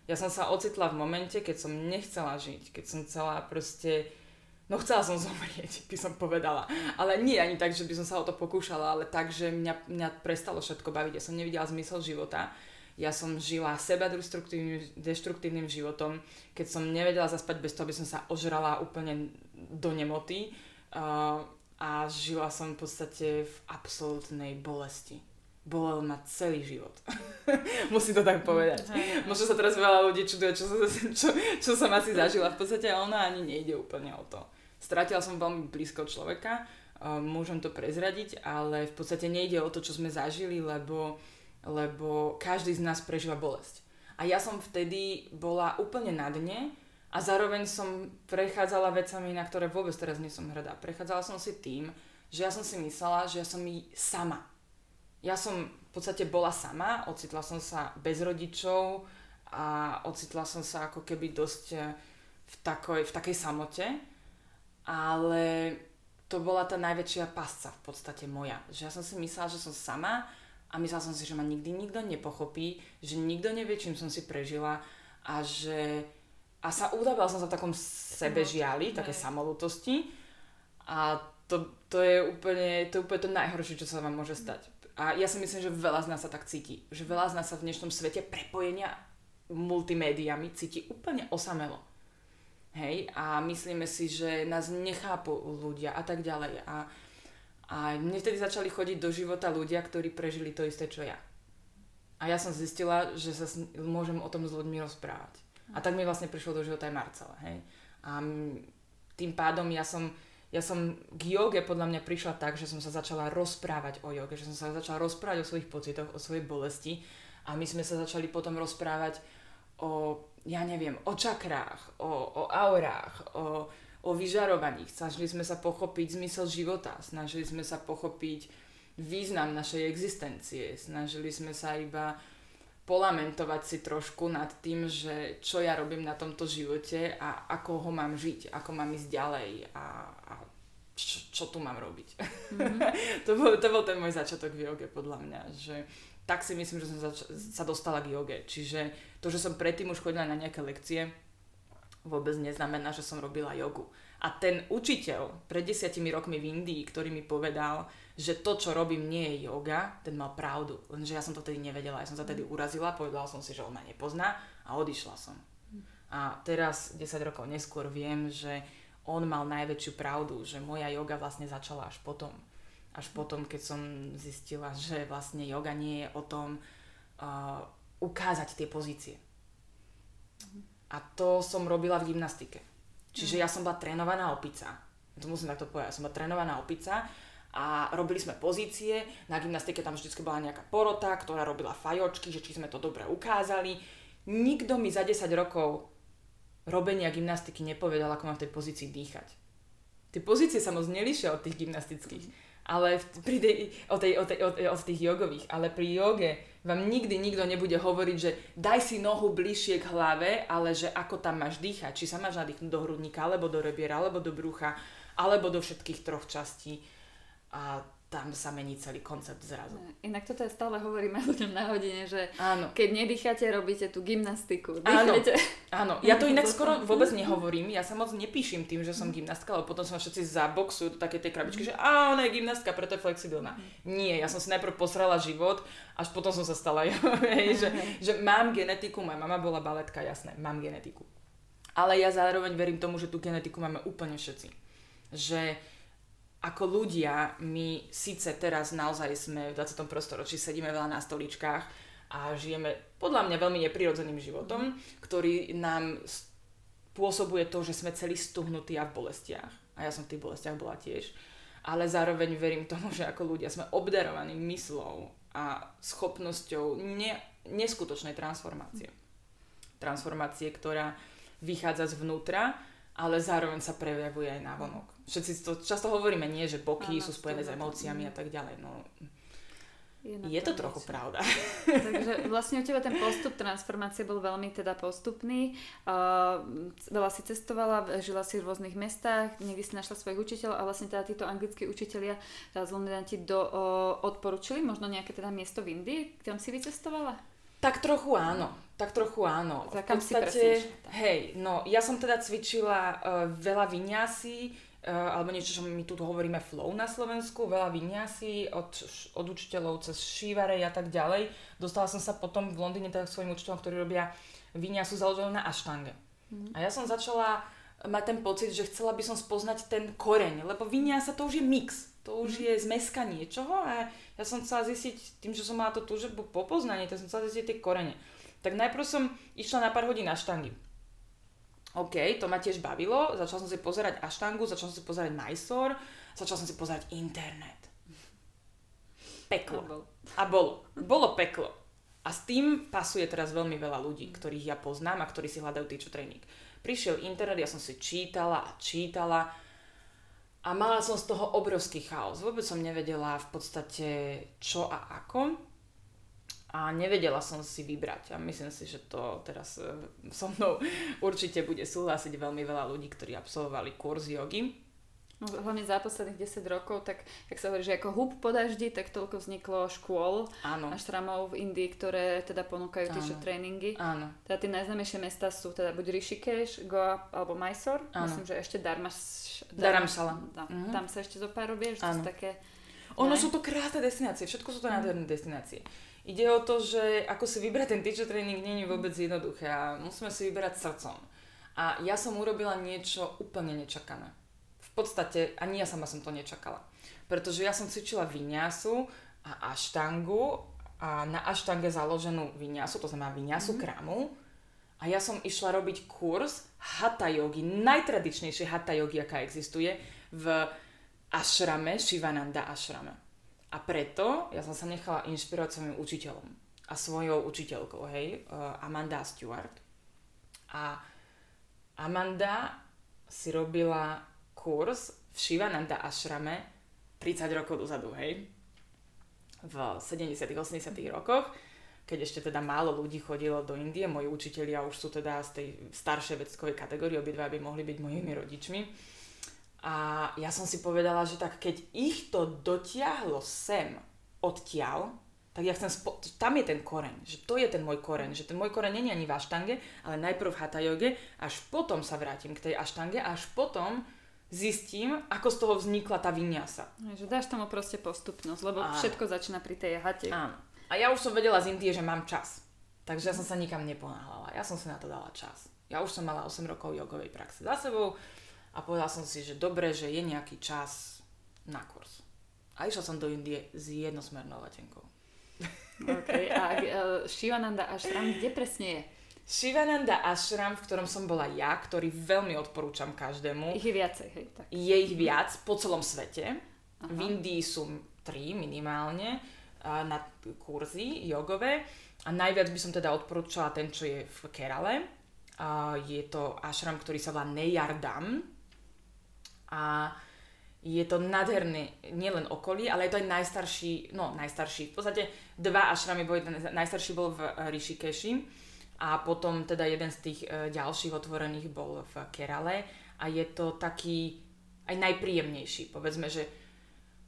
Ja som sa ocitla v momente, keď som nechcela žiť, keď som chcela proste No chcela som zomrieť, by som povedala. Ale nie ani tak, že by som sa o to pokúšala, ale tak, že mňa, mňa prestalo všetko baviť. Ja som nevidela zmysel života. Ja som žila seba deštruktívnym životom, keď som nevedela zaspať bez toho, aby som sa ožrala úplne do nemoty. Uh, a žila som v podstate v absolútnej bolesti. Bolel ma celý život. Musím to tak povedať. Možno sa teraz veľa ľudí čuduje, čo, čo, čo som asi zažila. V podstate ono ani nejde úplne o to. Stratila som veľmi blízko človeka, uh, môžem to prezradiť, ale v podstate nejde o to, čo sme zažili, lebo, lebo každý z nás prežíva bolesť. A ja som vtedy bola úplne na dne a zároveň som prechádzala vecami, na ktoré vôbec teraz nie som hrdá. Prechádzala som si tým, že ja som si myslela, že ja som sama. Ja som v podstate bola sama, ocitla som sa bez rodičov a ocitla som sa ako keby dosť eh, v takoj, v takej samote, ale to bola tá najväčšia pasca v podstate moja. Že ja som si myslela, že som sama a myslela som si, že ma nikdy nikto nepochopí, že nikto nevie, čím som si prežila a že... A sa udávala som sa v takom sebežiali, také hej. samolutosti a to, to, je úplne, to je úplne to najhoršie, čo sa vám môže stať. A ja si myslím, že veľa z nás sa tak cíti. Že veľa z nás sa v dnešnom svete prepojenia multimédiami cíti úplne osamelo. Hej, a myslíme si, že nás nechápu ľudia a tak ďalej. A, a mne vtedy začali chodiť do života ľudia, ktorí prežili to isté, čo ja. A ja som zistila, že sa s- môžem o tom s ľuďmi rozprávať. A tak mi vlastne prišlo do života aj Marcela. Hej. A tým pádom ja som, ja som k joge podľa mňa prišla tak, že som sa začala rozprávať o joge, že som sa začala rozprávať o svojich pocitoch, o svojej bolesti a my sme sa začali potom rozprávať o, ja neviem, o čakrách, o, o aurách, o, o vyžarovaní. Snažili sme sa pochopiť zmysel života, snažili sme sa pochopiť význam našej existencie, snažili sme sa iba polamentovať si trošku nad tým, že čo ja robím na tomto živote a ako ho mám žiť, ako mám ísť ďalej a, a čo, čo tu mám robiť. to, bol, to bol ten môj začiatok v joge podľa mňa, že tak si myslím, že som zač- sa dostala k joge. Čiže to, že som predtým už chodila na nejaké lekcie, vôbec neznamená, že som robila jogu. A ten učiteľ pred desiatimi rokmi v Indii, ktorý mi povedal, že to, čo robím, nie je yoga, ten mal pravdu. Lenže ja som to vtedy nevedela. Ja som sa tedy urazila, povedala som si, že on ma nepozná a odišla som. A teraz, 10 rokov neskôr, viem, že on mal najväčšiu pravdu, že moja yoga vlastne začala až potom. Až potom, keď som zistila, že vlastne yoga nie je o tom uh, ukázať tie pozície. A to som robila v gymnastike. Čiže ja som bola trénovaná opica. To musím takto povedať. Ja som bola trénovaná opica a robili sme pozície. Na gymnastike tam vždy bola nejaká porota, ktorá robila fajočky, že či sme to dobre ukázali. Nikto mi za 10 rokov robenia gymnastiky nepovedal, ako mám v tej pozícii dýchať. Tie pozície sa moc nelíšia od tých gymnastických ale v, pri tej, o, tej, o, tej, o, od tých jogových, ale pri joge vám nikdy nikto nebude hovoriť, že daj si nohu bližšie k hlave, ale že ako tam máš dýchať, či sa máš nadýchnuť do hrudníka, alebo do rebiera, alebo do brucha, alebo do všetkých troch častí. A tam sa mení celý koncept zrazu. Inak toto ja stále hovoríme ľuďom na hodine, že Áno. keď nedýchate, robíte tú gymnastiku. Áno. Dýchajte. Áno, ja to inak skoro vôbec nehovorím, ja sa moc nepíšim tým, že som gymnastka, lebo potom sa všetci zaboxujú do také tej krabičky, že á, ona je gymnastka, preto je flexibilná. Nie, ja som si najprv posrala život, až potom som sa stala, že, že mám genetiku, moja mama bola baletka, jasné, mám genetiku. Ale ja zároveň verím tomu, že tú genetiku máme úplne všetci. Že ako ľudia, my síce teraz naozaj sme v 21. storočí, sedíme veľa na stoličkách a žijeme podľa mňa veľmi neprirodzeným životom, ktorý nám spôsobuje to, že sme celí stuhnutí a v bolestiach. A ja som v tých bolestiach bola tiež. Ale zároveň verím tomu, že ako ľudia sme obdarovaní myslou a schopnosťou ne, neskutočnej transformácie. Transformácie, ktorá vychádza zvnútra, ale zároveň sa prejavuje aj na vonok. Všetci to často hovoríme, nie, že Áno, sú spojené s emóciami a tak ďalej. No, je, je to trochu pravda. Takže vlastne u teba ten postup transformácie bol veľmi teda postupný. Uh, veľa si cestovala, žila si v rôznych mestách, niekde si našla svojich učiteľov a vlastne teda títo anglickí učiteľia teraz ti do, uh, odporučili možno nejaké teda miesto v Indii, kam si vycestovala? Tak trochu áno, tak trochu áno. Za kam podstate, si hej, no ja som teda cvičila uh, veľa uh, alebo niečo, čo my tu hovoríme flow na Slovensku, veľa vinyasy od, od učiteľov cez šívarej a tak ďalej. Dostala som sa potom v Londýne teda k svojim učiteľom, ktorí robia vinyasu založenú na aštange. Mm. A ja som začala mať ten pocit, že chcela by som spoznať ten koreň, lebo vinyasa to už je mix to už je zmeska niečoho a ja som chcela zistiť, tým, že som mala to túžbu po poznaní, tak som chcela zistiť tie korene. Tak najprv som išla na pár hodín na štangy. OK, to ma tiež bavilo, začala som si pozerať aštangu, začala som si pozerať Mysore, začala som si pozerať internet. Peklo. A bolo. Bolo peklo. A s tým pasuje teraz veľmi veľa ľudí, ktorých ja poznám a ktorí si hľadajú teacher training. Prišiel internet, ja som si čítala a čítala a mala som z toho obrovský chaos. Vôbec som nevedela v podstate čo a ako. A nevedela som si vybrať. A myslím si, že to teraz e, so mnou určite bude súhlasiť veľmi veľa ľudí, ktorí absolvovali kurz jogy No, hlavne za posledných 10 rokov, tak jak sa hovorí, že ako hub po daždi, tak toľko vzniklo škôl Áno. a štramov v Indii, ktoré teda ponúkajú tieto tréningy. Áno. Teda tie najznámejšie mesta sú teda buď Rishikesh, Goa alebo Mysore. Áno. Myslím, že ešte Dharmas, Dharamsala. No, uh-huh. Tam sa ešte zo pár robie, že to sú také... Ono sú to krásne destinácie, všetko sú to nádherné destinácie. Ide o to, že ako si vybrať ten teacher training nie je vôbec jednoduché a musíme si vyberať srdcom. A ja som urobila niečo úplne nečakané v podstate ani ja sama som to nečakala. Pretože ja som cvičila vinyásu a aštangu a na aštange založenú vinyásu, to znamená vinyásu mm-hmm. kramu. A ja som išla robiť kurz hatha yogi, najtradičnejšie hatha yogi, aká existuje, v ašrame, Shivananda ašrame. A preto ja som sa nechala inšpirovať svojim učiteľom a svojou učiteľkou, hej, uh, Amanda Stewart. A Amanda si robila kurz v Shivananda Ashrame 30 rokov dozadu, hej, v 70 80 rokoch, keď ešte teda málo ľudí chodilo do Indie, moji učitelia už sú teda z tej staršej vedskovej kategórie, obidva by mohli byť mojimi rodičmi. A ja som si povedala, že tak keď ich to dotiahlo sem odtiaľ, tak ja chcem, spo- tam je ten koreň, že to je ten môj koreň, že ten môj koreň je ani v aštange, ale najprv v hatha yoge, až potom sa vrátim k tej aštange, až potom zistím, ako z toho vznikla tá vinyasa. Že dáš tomu proste postupnosť, lebo Áno. všetko začína pri tej hate. Áno. A ja už som vedela z Indie, že mám čas. Takže ja som sa nikam neponáhľala. Ja som si na to dala čas. Ja už som mala 8 rokov jogovej praxe za sebou a povedala som si, že dobre, že je nejaký čas na kurz. A išla som do Indie s jednosmernou letenkou. OK. A uh, Shivananda Ashram, kde presne je? Shivananda Ashram, v ktorom som bola ja, ktorý veľmi odporúčam každému. Ich je viacej, hej. Tak. Je ich viac po celom svete. Aha. V Indii sú tri minimálne na kurzy jogové. A najviac by som teda odporúčala ten, čo je v Kerale. A je to ashram, ktorý sa volá Neyardam. A je to nádherné nielen okolí, ale je to aj najstarší, no najstarší, v podstate dva ashramy boli, najstarší bol v Rishikeshi a potom teda jeden z tých e, ďalších otvorených bol v Kerale a je to taký aj najpríjemnejší. Povedzme, že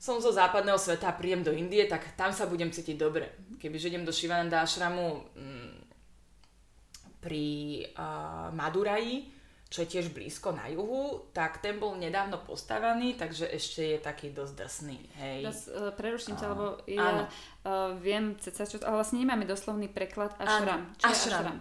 som zo západného sveta a príjem do Indie, tak tam sa budem cítiť dobre. Kebyže idem do Shivananda Ashramu mm, pri uh, Maduraji, čo je tiež blízko na juhu, tak ten bol nedávno postavaný, takže ešte je taký dosť drsný. Hej. Teraz uh, preruším ťa, lebo ja uh, viem, ceca, čo, ale vlastne nemáme doslovný preklad ashram. Čo ashram. ashram?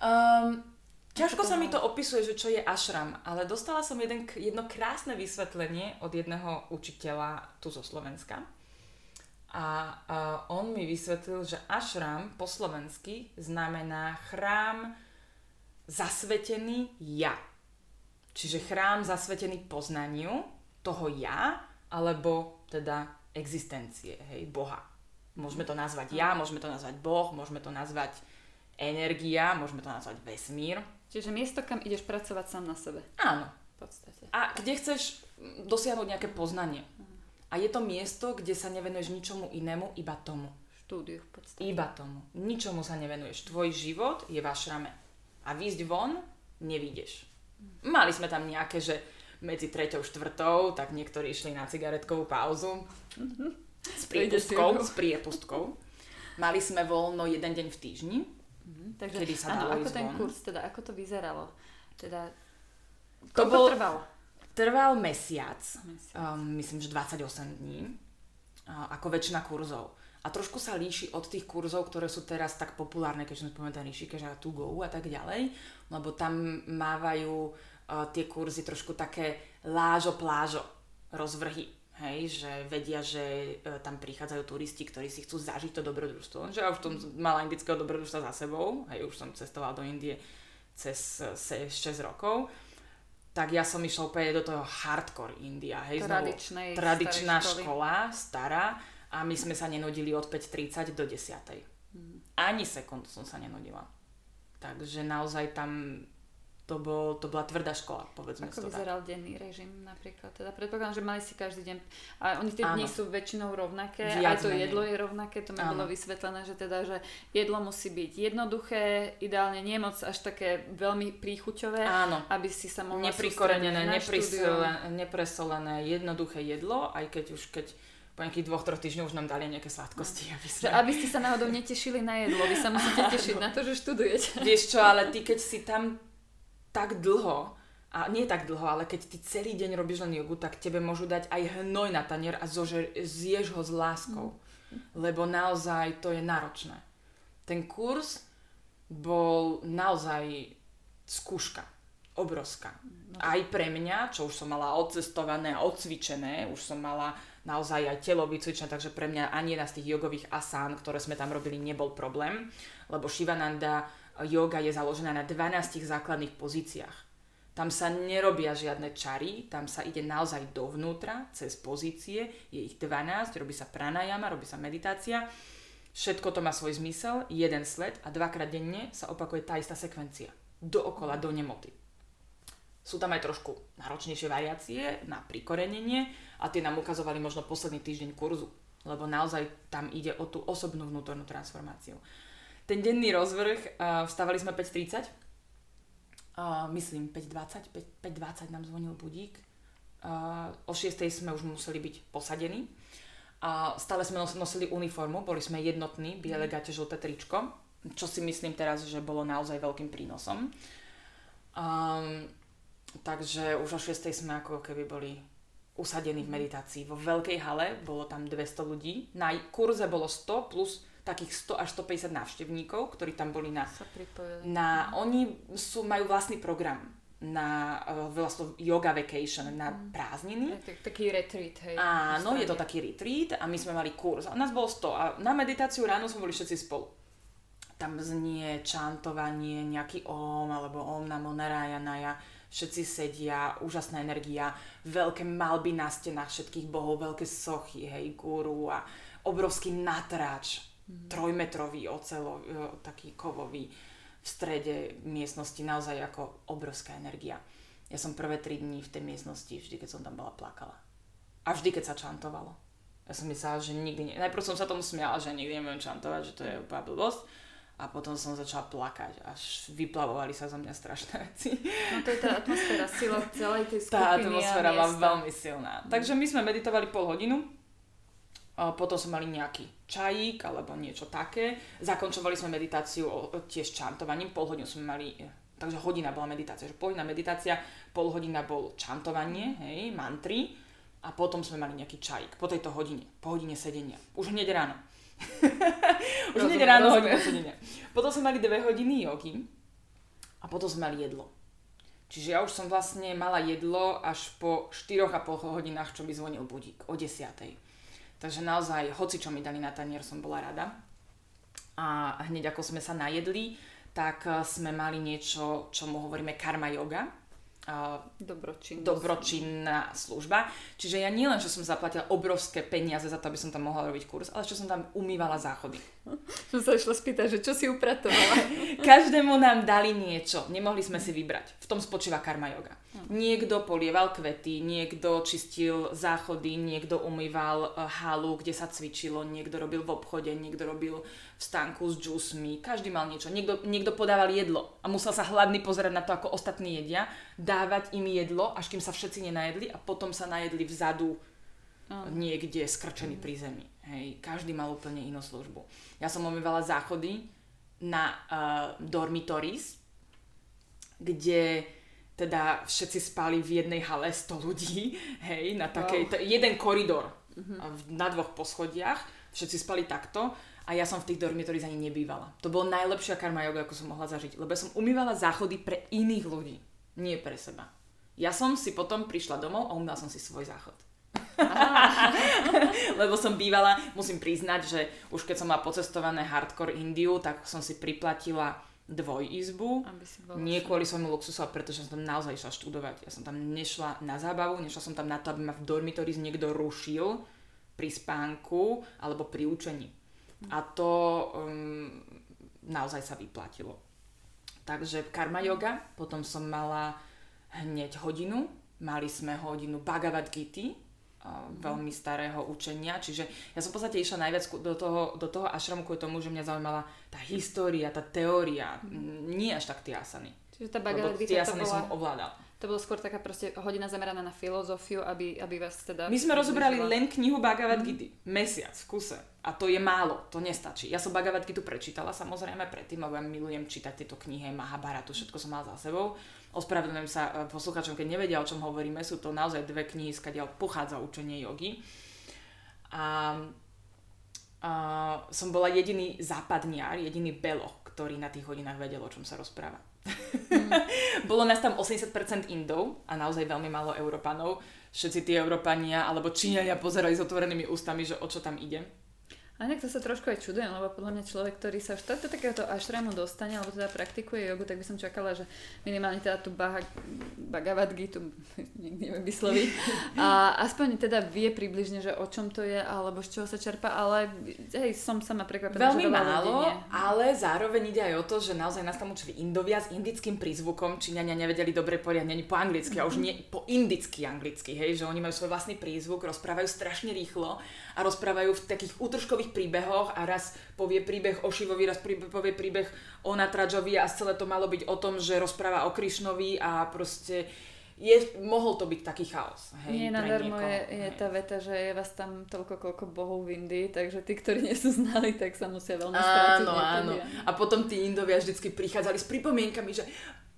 Um, ťažko sa mi to opisuje, že čo je ashram, ale dostala som jeden, jedno krásne vysvetlenie od jedného učiteľa tu zo Slovenska. a, a on mi vysvetlil, že ashram po slovensky znamená chrám zasvetený ja. Čiže chrám zasvetený poznaniu toho ja, alebo teda existencie, hej, Boha. Môžeme to nazvať ja, môžeme to nazvať Boh, môžeme to nazvať energia, môžeme to nazvať vesmír. Čiže miesto, kam ideš pracovať sám na sebe. Áno. V podstate. A kde chceš dosiahnuť nejaké poznanie. A je to miesto, kde sa nevenuješ ničomu inému, iba tomu. Štúdiu v podstate. Iba tomu. Ničomu sa nevenuješ. Tvoj život je v ašrame. A výjsť von nevídeš. Mali sme tam nejaké, že medzi treťou štvrtou, tak niektorí išli na cigaretkovú pauzu. S priepustkou. S priepustkou. Mali sme voľno jeden deň v týždni. Mhm, Takže, Kedy sa áno, ako ten von? kurz, teda ako to vyzeralo? Teda, To bol- trvalo? Trval mesiac. Mesiac. Um, myslím, že 28 dní. Uh, ako väčšina kurzov. A trošku sa líši od tých kurzov, ktoré sú teraz tak populárne, keď sme spomenuli Rishikesh a To Go a tak ďalej, lebo tam mávajú uh, tie kurzy trošku také lážo plážo rozvrhy. Hej, že vedia, že uh, tam prichádzajú turisti, ktorí si chcú zažiť to dobrodružstvo. Že ja už tom mala indického dobrodružstva za sebou, hej, už som cestovala do Indie cez uh, 6 rokov, tak ja som išla úplne do toho hardcore India, hej, znovu Tradičnej tradičná starej školy. škola, stará a my sme sa nenudili od 5.30 do 10. Mhm. Ani sekundu som sa nenudila. Takže naozaj tam to, bol, to bola tvrdá škola, povedzme Ako to tak. vyzeral denný režim napríklad? Teda predpokladám, že mali si každý deň... A oni tie dni sú väčšinou rovnaké, Viac aj to menej. jedlo je rovnaké, to mi Áno. bolo vysvetlené, že teda, že jedlo musí byť jednoduché, ideálne nie moc až také veľmi príchuťové, Áno. aby si sa mohla Neprikorenené, sústrediť na štúdium. neprisole- nepresolené, jednoduché jedlo, aj keď už keď po nejakých dvoch, troch týždňoch už nám dali nejaké sladkosti. Aby Že sme... aby ste sa náhodou netešili na jedlo, vy sa musíte tešiť na to, že študujete. Vieš čo, ale ty keď si tam tak dlho, a nie tak dlho, ale keď ty celý deň robíš len jogu, tak tebe môžu dať aj hnoj na tanier a zožer, zješ ho s láskou. Lebo naozaj to je náročné. Ten kurz bol naozaj skúška. Obrovská. Aj pre mňa, čo už som mala odcestované a odcvičené, už som mala naozaj aj telo vycvičené, takže pre mňa ani jedna z tých jogových asán, ktoré sme tam robili, nebol problém, lebo Shivananda yoga je založená na 12 základných pozíciách. Tam sa nerobia žiadne čary, tam sa ide naozaj dovnútra, cez pozície, je ich 12, robí sa pranayama, robí sa meditácia, všetko to má svoj zmysel, jeden sled a dvakrát denne sa opakuje tá istá sekvencia. Dookola, do nemoty. Sú tam aj trošku náročnejšie variácie na prikorenenie a tie nám ukazovali možno posledný týždeň kurzu, lebo naozaj tam ide o tú osobnú vnútornú transformáciu. Ten denný rozvrh, vstávali sme 5.30, uh, myslím 5.20, 5, 5.20 nám zvonil budík, o 6.00 sme už museli byť posadení a stále sme nos- nosili uniformu, boli sme jednotní, biele gate, žlté tričko, čo si myslím teraz, že bolo naozaj veľkým prínosom. Um, takže už o 6. sme ako keby boli usadení v meditácii. Vo veľkej hale bolo tam 200 ľudí. Na kurze bolo 100 plus takých 100 až 150 návštevníkov, ktorí tam boli na... Sa pripojili. na oni sú, majú vlastný program na vlastne yoga vacation, na prázdniny. Tak- Taký retreat, hej. Áno, je to taký retreat a my sme mali kurz. A nás bolo 100 a na meditáciu ráno sme boli všetci spolu. Tam znie čantovanie, nejaký om alebo om namo narayanaja. Všetci sedia, úžasná energia, veľké malby na stenách všetkých bohov, veľké sochy, hej, guru a obrovský natrač, trojmetrový ocelo, e, taký kovový v strede miestnosti, naozaj ako obrovská energia. Ja som prvé tri dní v tej miestnosti, vždy keď som tam bola, plakala. A vždy, keď sa čantovalo. Ja som myslela, že nikdy... Ne... Najprv som sa tomu smiala, že nikdy neviem čantovať, že to je úplná blbosť. A potom som začala plakať, až vyplavovali sa zo mňa strašné veci. No to je tá atmosféra, sila celej tej skupiny Tá atmosféra bola veľmi silná. Takže my sme meditovali pol hodinu, potom sme mali nejaký čajík alebo niečo také. Zakončovali sme meditáciu tiež čantovaním, pol hodinu sme mali, e, takže hodina bola meditácia, že pol hodina meditácia, pol hodina bol čantovanie, hej, mantry a potom sme mali nejaký čajík po tejto hodine, po hodine sedenia. Už hneď ráno. Už hneď ráno hodinu sedenia. Potom sme mali dve hodiny jogy a potom sme mali jedlo. Čiže ja už som vlastne mala jedlo až po 4,5 hodinách, čo mi zvonil budík, o 10. Takže naozaj, hoci čo mi dali na tanier, som bola rada. A hneď ako sme sa najedli, tak eh, sme mali niečo, čo mu hovoríme karma yoga Dobročinná. dobročinná služba. Čiže ja nielen, že som zaplatila obrovské peniaze za to, aby som tam mohla robiť kurz, ale čo som tam umývala záchody. Som sa išla spýtať, že čo si upratovala. Každému nám dali niečo, nemohli sme si vybrať. V tom spočíva karma yoga. Niekto polieval kvety, niekto čistil záchody, niekto umýval eh, halu, kde sa cvičilo, niekto robil v obchode, niekto robil v stánku s džusmi, každý mal niečo. Niekto, niekto podával jedlo a musel sa hladný pozerať na to, ako ostatní jedia, dávať im jedlo, až kým sa všetci nenajedli a potom sa najedli vzadu. Niekde skrčený pri zemi. Hej, každý mal úplne inú službu. Ja som umývala záchody na uh, dormitories, kde teda všetci spali v jednej hale 100 ľudí, hej, na takej, wow. jeden koridor uh-huh. na dvoch poschodiach, všetci spali takto a ja som v tých dormitories ani nebývala. To bolo najlepšia karma yoga, ako som mohla zažiť, lebo som umývala záchody pre iných ľudí, nie pre seba. Ja som si potom prišla domov a umývala som si svoj záchod. lebo som bývala, musím priznať, že už keď som mala pocestované hardcore Indiu, tak som si priplatila dvojizbu. Nie kvôli svojmu luxusu, ale pretože som tam naozaj išla študovať. Ja som tam nešla na zábavu, nešla som tam na to, aby ma v dormitories niekto rušil pri spánku alebo pri učení. A to um, naozaj sa vyplatilo. Takže karma yoga, potom som mala hneď hodinu, mali sme hodinu Bhagavad Gita, mm. Veľmi starého učenia, čiže ja som v podstate išla najviac do toho, do toho ašramu kvôli tomu, že mňa zaujímala tá história, tá teória, mm. nie až tak tie asany. Čiže tá Bhagavad Gita to bola... som ovládal. To bolo skôr taká proste hodina zameraná na filozofiu, aby, aby vás teda... My sme rozobrali len knihu Bhagavad Gita. Mm. Mesiac v kuse. A to je málo, to nestačí. Ja som Bhagavad Gita prečítala samozrejme predtým, lebo ja milujem čítať tieto knihy, Mahabharatu, všetko som mala za sebou. Ospravedlňujem sa e, posluchačom, keď nevedia, o čom hovoríme. Sú to naozaj dve knihy, skadiaľ pochádza učenie jogy. A, a som bola jediný západniar, jediný beloch, ktorý na tých hodinách vedel, o čom sa rozpráva. Mm. Bolo nás tam 80% Indov a naozaj veľmi málo Európanov. Všetci tí Európania alebo Číňania pozerali s otvorenými ústami, že o čo tam ide. A nejak to sa trošku aj čudujem, lebo podľa mňa človek, ktorý sa už do takéhoto ašramu dostane, alebo teda praktikuje jogu, tak by som čakala, že minimálne teda tú Baha, Bhagavad Gita, nikdy neviem vysloviť, a aspoň teda vie približne, že o čom to je, alebo z čoho sa čerpa, ale hej, som sama prekvapená, Veľmi že málo, ale zároveň ide aj o to, že naozaj nás tam učili Indovia s indickým prízvukom, Číňania nevedeli dobre poriadne ani po anglicky, a už nie po indicky anglicky, hej, že oni majú svoj vlastný prízvuk, rozprávajú strašne rýchlo a rozprávajú v takých útržkových príbehoch a raz povie príbeh o Šivovi, raz povie príbeh o Natradžovi a celé to malo byť o tom, že rozpráva o Krišnovi a proste je, mohol to byť taký chaos. Hej, Nie nadarmo je, je tá veta, že je vás tam toľko, koľko bohov v Indii, takže tí, ktorí nie sú znali, tak sa musia veľmi strátiť. Áno, áno. A potom tí Indovia vždycky prichádzali s pripomienkami, že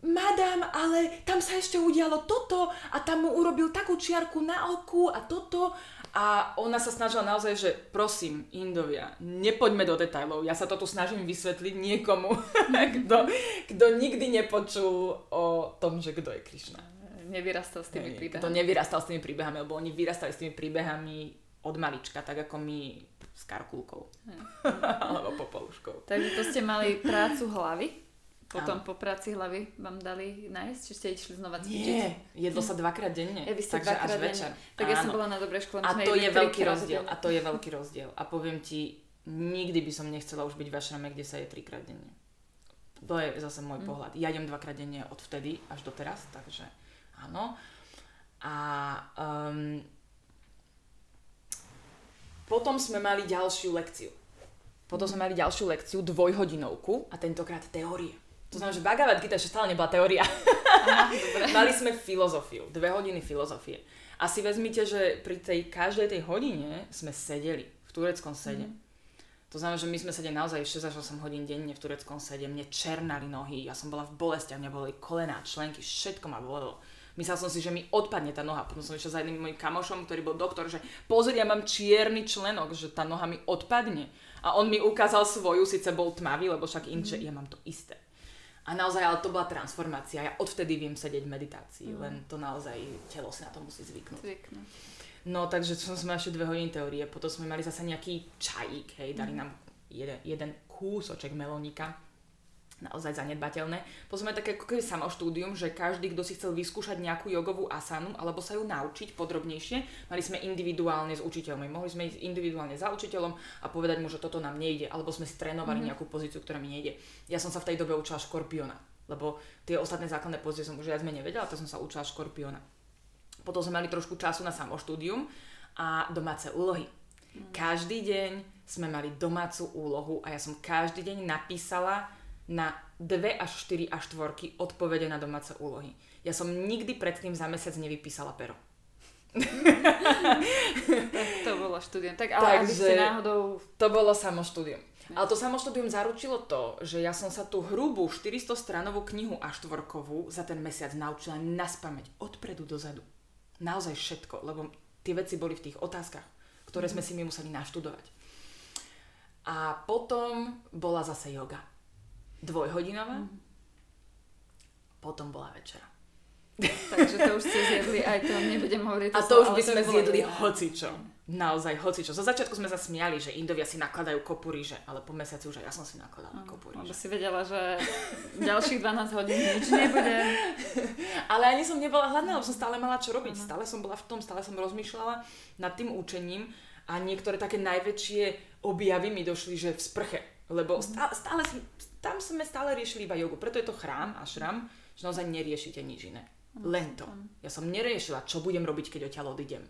madam, ale tam sa ešte udialo toto a tam mu urobil takú čiarku na oku a toto a ona sa snažila naozaj, že prosím, Indovia, nepoďme do detajlov. Ja sa to tu snažím vysvetliť niekomu, kto, kto nikdy nepočul o tom, že kto je Krišna. Nevyrastal s tými príbehami. Kto nevyrastal s tými príbehami, lebo oni vyrastali s tými príbehami od malička, tak ako my s karkulkou. Alebo popoluškou. Takže to ste mali prácu hlavy? Potom po práci hlavy vám dali nájsť, či ste išli znova cvičiť? Nie, jedlo sa dvakrát denne. Ja by ste takže dvakrát až denne. večer. Tak ja som bola na dobrej škole. A to je veľký rozdiel. A to je veľký rozdiel. A poviem ti, nikdy by som nechcela už byť v ašrame, kde sa je trikrát denne. To je zase môj mm. pohľad. Ja jem dvakrát denne od vtedy až do teraz, takže áno. A um, potom sme mali ďalšiu lekciu. Potom sme mali ďalšiu lekciu, dvojhodinovku a tentokrát teórie. To znamená, že Bhagavad Gita ešte stále nebola teória. Aha, Mali sme filozofiu, dve hodiny filozofie. A si vezmite, že pri tej každej tej hodine sme sedeli v tureckom sede. Mm. To znamená, že my sme sedeli naozaj 6 až 8 hodín denne v tureckom sede. Mne černali nohy, ja som bola v bolestiach, mňa boli kolená, členky, všetko ma bolelo. Myslel som si, že mi odpadne tá noha. Potom som išla za jedným mojim kamošom, ktorý bol doktor, že pozri, ja mám čierny členok, že tá noha mi odpadne. A on mi ukázal svoju, síce bol tmavý, lebo však inče, mm. ja mám to isté. A naozaj, ale to bola transformácia. Ja odvtedy viem sedieť v meditácii, Mm. len to naozaj telo si na to musí zvyknúť. Zvyknúť. No takže som sme ešte dve hodiny teórie, potom sme mali zase nejaký čajík, hej, dali Mhm. nám jeden, jeden kúsoček melónika, naozaj zanedbateľné. Potom také ako keby samo štúdium, že každý, kto si chcel vyskúšať nejakú jogovú asanu alebo sa ju naučiť podrobnejšie, mali sme individuálne s učiteľmi. Mohli sme ísť individuálne za učiteľom a povedať mu, že toto nám nejde, alebo sme strénovali Mhm. nejakú pozíciu, ktorá mi nejde. Ja som sa v tej dobe učila škorpiona, lebo tie ostatné základné pozície som už viac menej nevedela, tak som sa učila škorpiona. Potom sme mali trošku času na samoštúdium a domáce úlohy. Každý deň sme mali domácu úlohu a ja som každý deň napísala na 2 až 4 až 4 odpovede na domáce úlohy. Ja som nikdy predtým za mesiac nevypísala pero. Tak to bolo štúdium. Tak ale aby Takže- ste náhodou... To bolo samoštúdium. Ale to samoštúdium zaručilo to, že ja som sa tú hrubú 400 stranovú knihu a štvorkovú za ten mesiac naučila naspamäť odpredu dozadu. Naozaj všetko, lebo tie veci boli v tých otázkach, ktoré sme si my museli naštudovať. A potom bola zase yoga. Dvojhodinová. Potom bola večera. Takže to už ste zjedli, aj to nebudem hovoriť. A to už by sme zjedli hocičo. Naozaj hocičo. Zo začiatku sme sa smiali, že Indovia si nakladajú kopu ríže, ale po mesiaci už aj ja som si nakladala kopu Lebo ríže. si vedela, že ďalších 12 hodín nič nebude. Ale ani som nebola hladná, lebo som stále mala čo robiť. Stále som bola v tom, stále som rozmýšľala nad tým učením a niektoré také najväčšie objavy mi došli, že v sprche. Lebo stále, stále, som- tam sme stále riešili iba jogu. Preto je to chrám a šram, že naozaj neriešite nič iné. Len to. Ja som neriešila, čo budem robiť, keď odtiaľ odídem.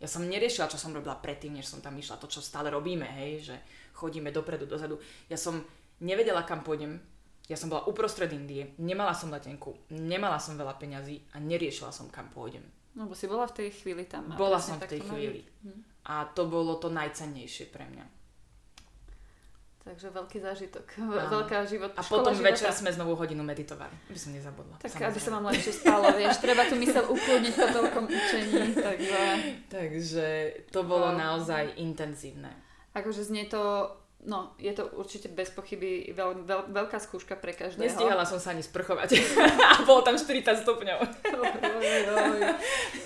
Ja som neriešila, čo som robila predtým, než som tam išla. To, čo stále robíme, hej, že chodíme dopredu, dozadu. Ja som nevedela, kam pôjdem. Ja som bola uprostred Indie, nemala som letenku, nemala som veľa peňazí a neriešila som, kam pôjdem. Lebo si bola v tej chvíli tam. Bola som v tej chvíli. byť. Hm. A to bolo to najcennejšie pre mňa. Takže veľký zážitok. Áno. Veľká život. A potom života. večer sme znovu hodinu meditovali. Aby som nezabudla. Tak samozrejme. aby sa vám lepšie spalo, vieš, treba tu mysel ukludniť po toľkom učení, takže Takže to bolo Wow. naozaj intenzívne. akože znie to, no, je to určite bez pochyby veľ, veľ, veľká skúška pre každého. Nestíhala som sa ani sprchovať. a bolo tam 40 stupňov.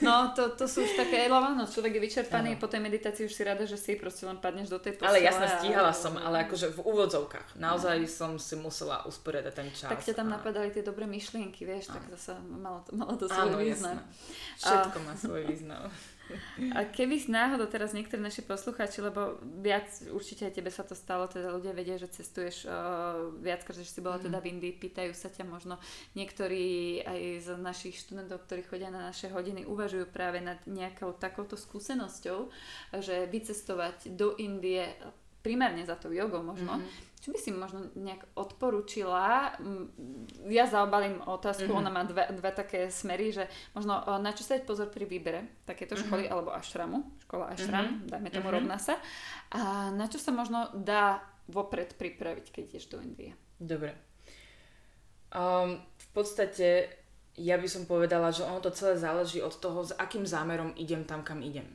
No, to, to sú už také, lebo áno, človek je vyčerpaný, Áno. po tej meditácii už si rada, že si proste len padneš do tej Ale postele jasne, a- stíhala som, ale akože v úvodzovkách. Naozaj som si musela usporiadať ten čas. Tak ťa tam a- napadali tie dobré myšlienky, vieš, tak zase malo to, malo to svoj význam. jasné. Všetko má svoj význam. A keby náhodou teraz niektorí naši poslucháči, lebo viac, určite aj tebe sa to stalo, teda ľudia vedia, že cestuješ uh, viackrát, že si bola teda v Indii, pýtajú sa ťa možno niektorí aj z našich študentov, ktorí chodia na naše hodiny, uvažujú práve nad nejakou takouto skúsenosťou, že vycestovať do Indie primárne za tou jogou možno. Mm-hmm. Čo by si možno nejak odporúčila? Mm, Ja zaobalím otázku, Mhm. mm-hmm. ona má dve, dve také smery, že možno o, na čo sa dať pozor pri výbere takéto školy Mhm. alebo ašramu, škola ašram, dajme tomu Mhm. rovná sa. A na čo sa možno dá vopred pripraviť, keď ideš do Indie? Dobre. Um, v podstate ja by som povedala, že ono to celé záleží od toho, s akým zámerom idem tam, kam idem.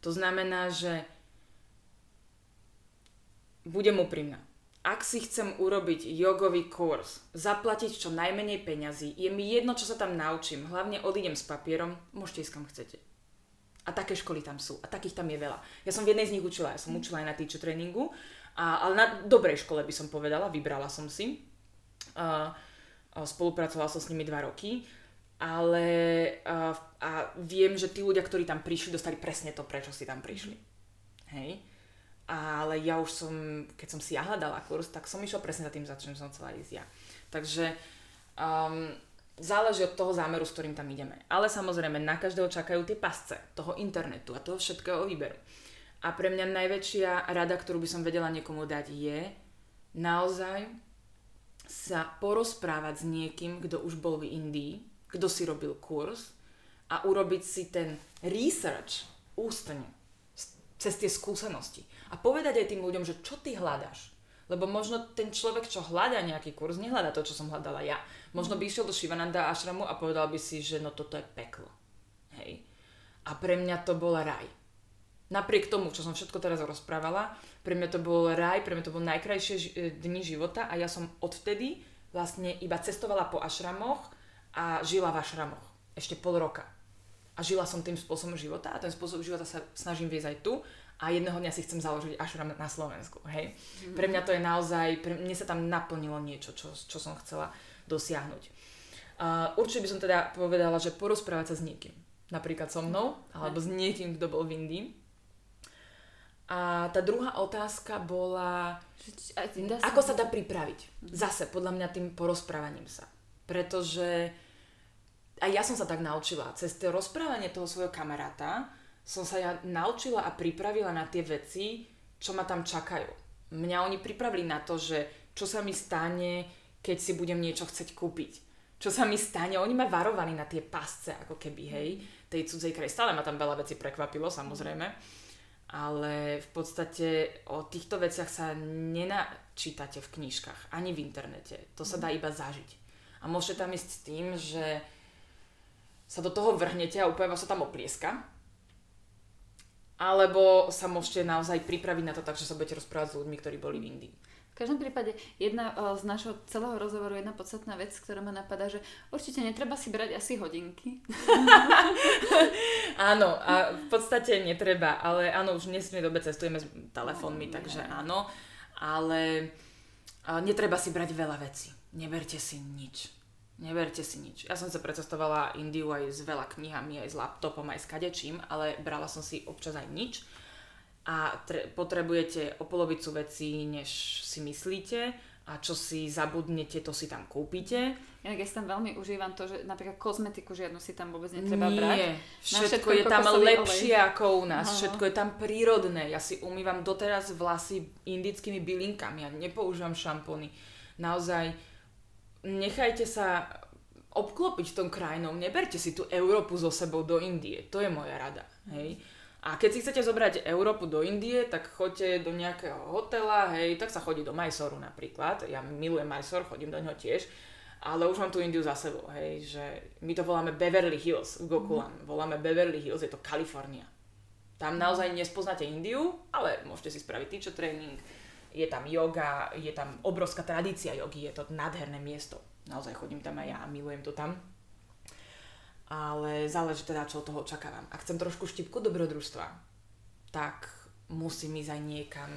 To znamená, že budem úprimná. Ak si chcem urobiť jogový kurz, zaplatiť čo najmenej peňazí, je mi jedno, čo sa tam naučím, hlavne odídem s papierom, môžete ísť kam chcete. A také školy tam sú. A takých tam je veľa. Ja som v jednej z nich učila. Ja som učila aj na teacher tréningu. A, ale na dobrej škole by som povedala. Vybrala som si. A, a spolupracovala som s nimi dva roky. Ale a, a viem, že tí ľudia, ktorí tam prišli, dostali presne to, prečo si tam prišli. Hej. Ale ja už som, keď som si ja hľadala kurz, tak som išla presne za tým, za čím som chcela ísť ja. Takže um, záleží od toho zámeru, s ktorým tam ideme. Ale samozrejme, na každého čakajú tie pasce toho internetu a toho všetkého výberu. A pre mňa najväčšia rada, ktorú by som vedela niekomu dať, je naozaj sa porozprávať s niekým, kto už bol v Indii, kto si robil kurz a urobiť si ten research ústne cez tie skúsenosti. A povedať aj tým ľuďom, že čo ty hľadaš. Lebo možno ten človek, čo hľadá nejaký kurz, nehľadá to, čo som hľadala ja. Možno by išiel do Shivananda ashramu a povedal by si, že no toto je peklo. Hej. A pre mňa to bol raj. Napriek tomu, čo som všetko teraz rozprávala, pre mňa to bol raj, pre mňa to bol najkrajšie ži- e, dni života a ja som odvtedy vlastne iba cestovala po ašramoch a žila v ašramoch. Ešte pol roka. A žila som tým spôsobom života a ten spôsob života sa snažím viesť aj tu a jedného dňa si chcem založiť ašram na Slovensku. Hej? Mm. Pre mňa to je naozaj, pre mne sa tam naplnilo niečo, čo, čo som chcela dosiahnuť. Uh, určite by som teda povedala, že porozprávať sa s niekým. Napríklad so mnou, alebo s niekým, kto bol v Indii. A tá druhá otázka bola, ako sa dá pripraviť? Zase, podľa mňa tým porozprávaním sa. Pretože aj ja som sa tak naučila. Cez to rozprávanie toho svojho kamaráta som sa ja naučila a pripravila na tie veci, čo ma tam čakajú. Mňa oni pripravili na to, že čo sa mi stane, keď si budem niečo chcieť kúpiť. Čo sa mi stane, oni ma varovali na tie pasce, ako keby, hej, tej cudzej kraj. Stále ma tam veľa vecí prekvapilo, samozrejme. Ale v podstate o týchto veciach sa nenačítate v knižkách, ani v internete. To sa dá iba zažiť. A môžete tam ísť s tým, že sa do toho vrhnete a úplne vás sa tam oplieska. Alebo sa môžete naozaj pripraviť na to tak, že sa budete rozprávať s ľuďmi, ktorí boli v Indii. V každom prípade jedna z našho celého rozhovoru, jedna podstatná vec, ktorá ma napadá, že určite netreba si brať asi hodinky. áno, a v podstate netreba, ale áno, už v dnesnej dobe cestujeme s telefónmi, takže áno, ale netreba si brať veľa vecí. Neberte si nič Neberte si nič. Ja som sa precestovala Indiu aj s veľa knihami, aj s laptopom, aj s kadečím, ale brala som si občas aj nič. A tre- potrebujete o polovicu vecí, než si myslíte a čo si zabudnete, to si tam kúpite. Ja, ja si tam veľmi užívam to, že napríklad kozmetiku žiadnu si tam vôbec netreba Nie, brať. všetko, všetko je tam lepšie olej. ako u nás, Aha. všetko je tam prírodné. Ja si umývam doteraz vlasy indickými bylinkami, ja nepoužívam šampóny. Naozaj nechajte sa obklopiť tom krajinou, neberte si tú Európu so sebou do Indie. To je moja rada. Hej. A keď si chcete zobrať Európu do Indie, tak choďte do nejakého hotela, hej, tak sa chodí do Mysoru napríklad. Ja milujem Mysore, chodím do neho tiež. Ale už mám tú Indiu za sebou, hej, že my to voláme Beverly Hills v Gokulan. Mm. Voláme Beverly Hills, je to Kalifornia. Tam naozaj nespoznáte Indiu, ale môžete si spraviť teacher training, je tam yoga, je tam obrovská tradícia jogy, je to nádherné miesto. Naozaj chodím tam aj ja a milujem to tam. Ale záleží teda, čo od toho očakávam. Ak chcem trošku štipku dobrodružstva, tak musím ísť aj niekam,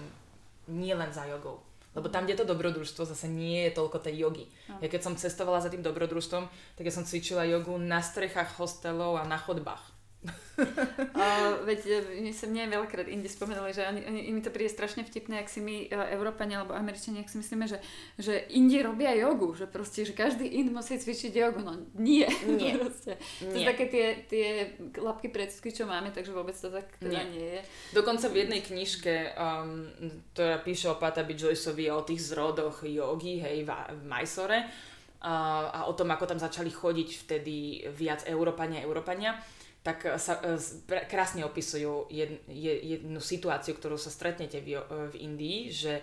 nie len za jogou. Lebo tam, kde to dobrodružstvo, zase nie je toľko tej jogy. No. Ja keď som cestovala za tým dobrodružstvom, tak ja som cvičila jogu na strechách hostelov a na chodbách uh, veď e, my sa mne veľakrát inde spomenuli, že oni, oni, mi to príde strašne vtipné, ak si my, uh, Európania alebo Američania, ak si myslíme, že, že Indi robia jogu, že proste, že každý Ind musí cvičiť jogu, no nie. Nie. proste. To nie. sú také tie, tie lapky predsudky, čo máme, takže vôbec to tak teda nie. nie je. Dokonca v jednej knižke, um, ktorá píše o Patabi Joyceovi o tých zrodoch jogy, hej, v, v Mysore, a o tom, ako tam začali chodiť vtedy viac Európania Európania, tak sa e, krásne opisujú jed, jednu situáciu, ktorú sa stretnete e, v Indii, že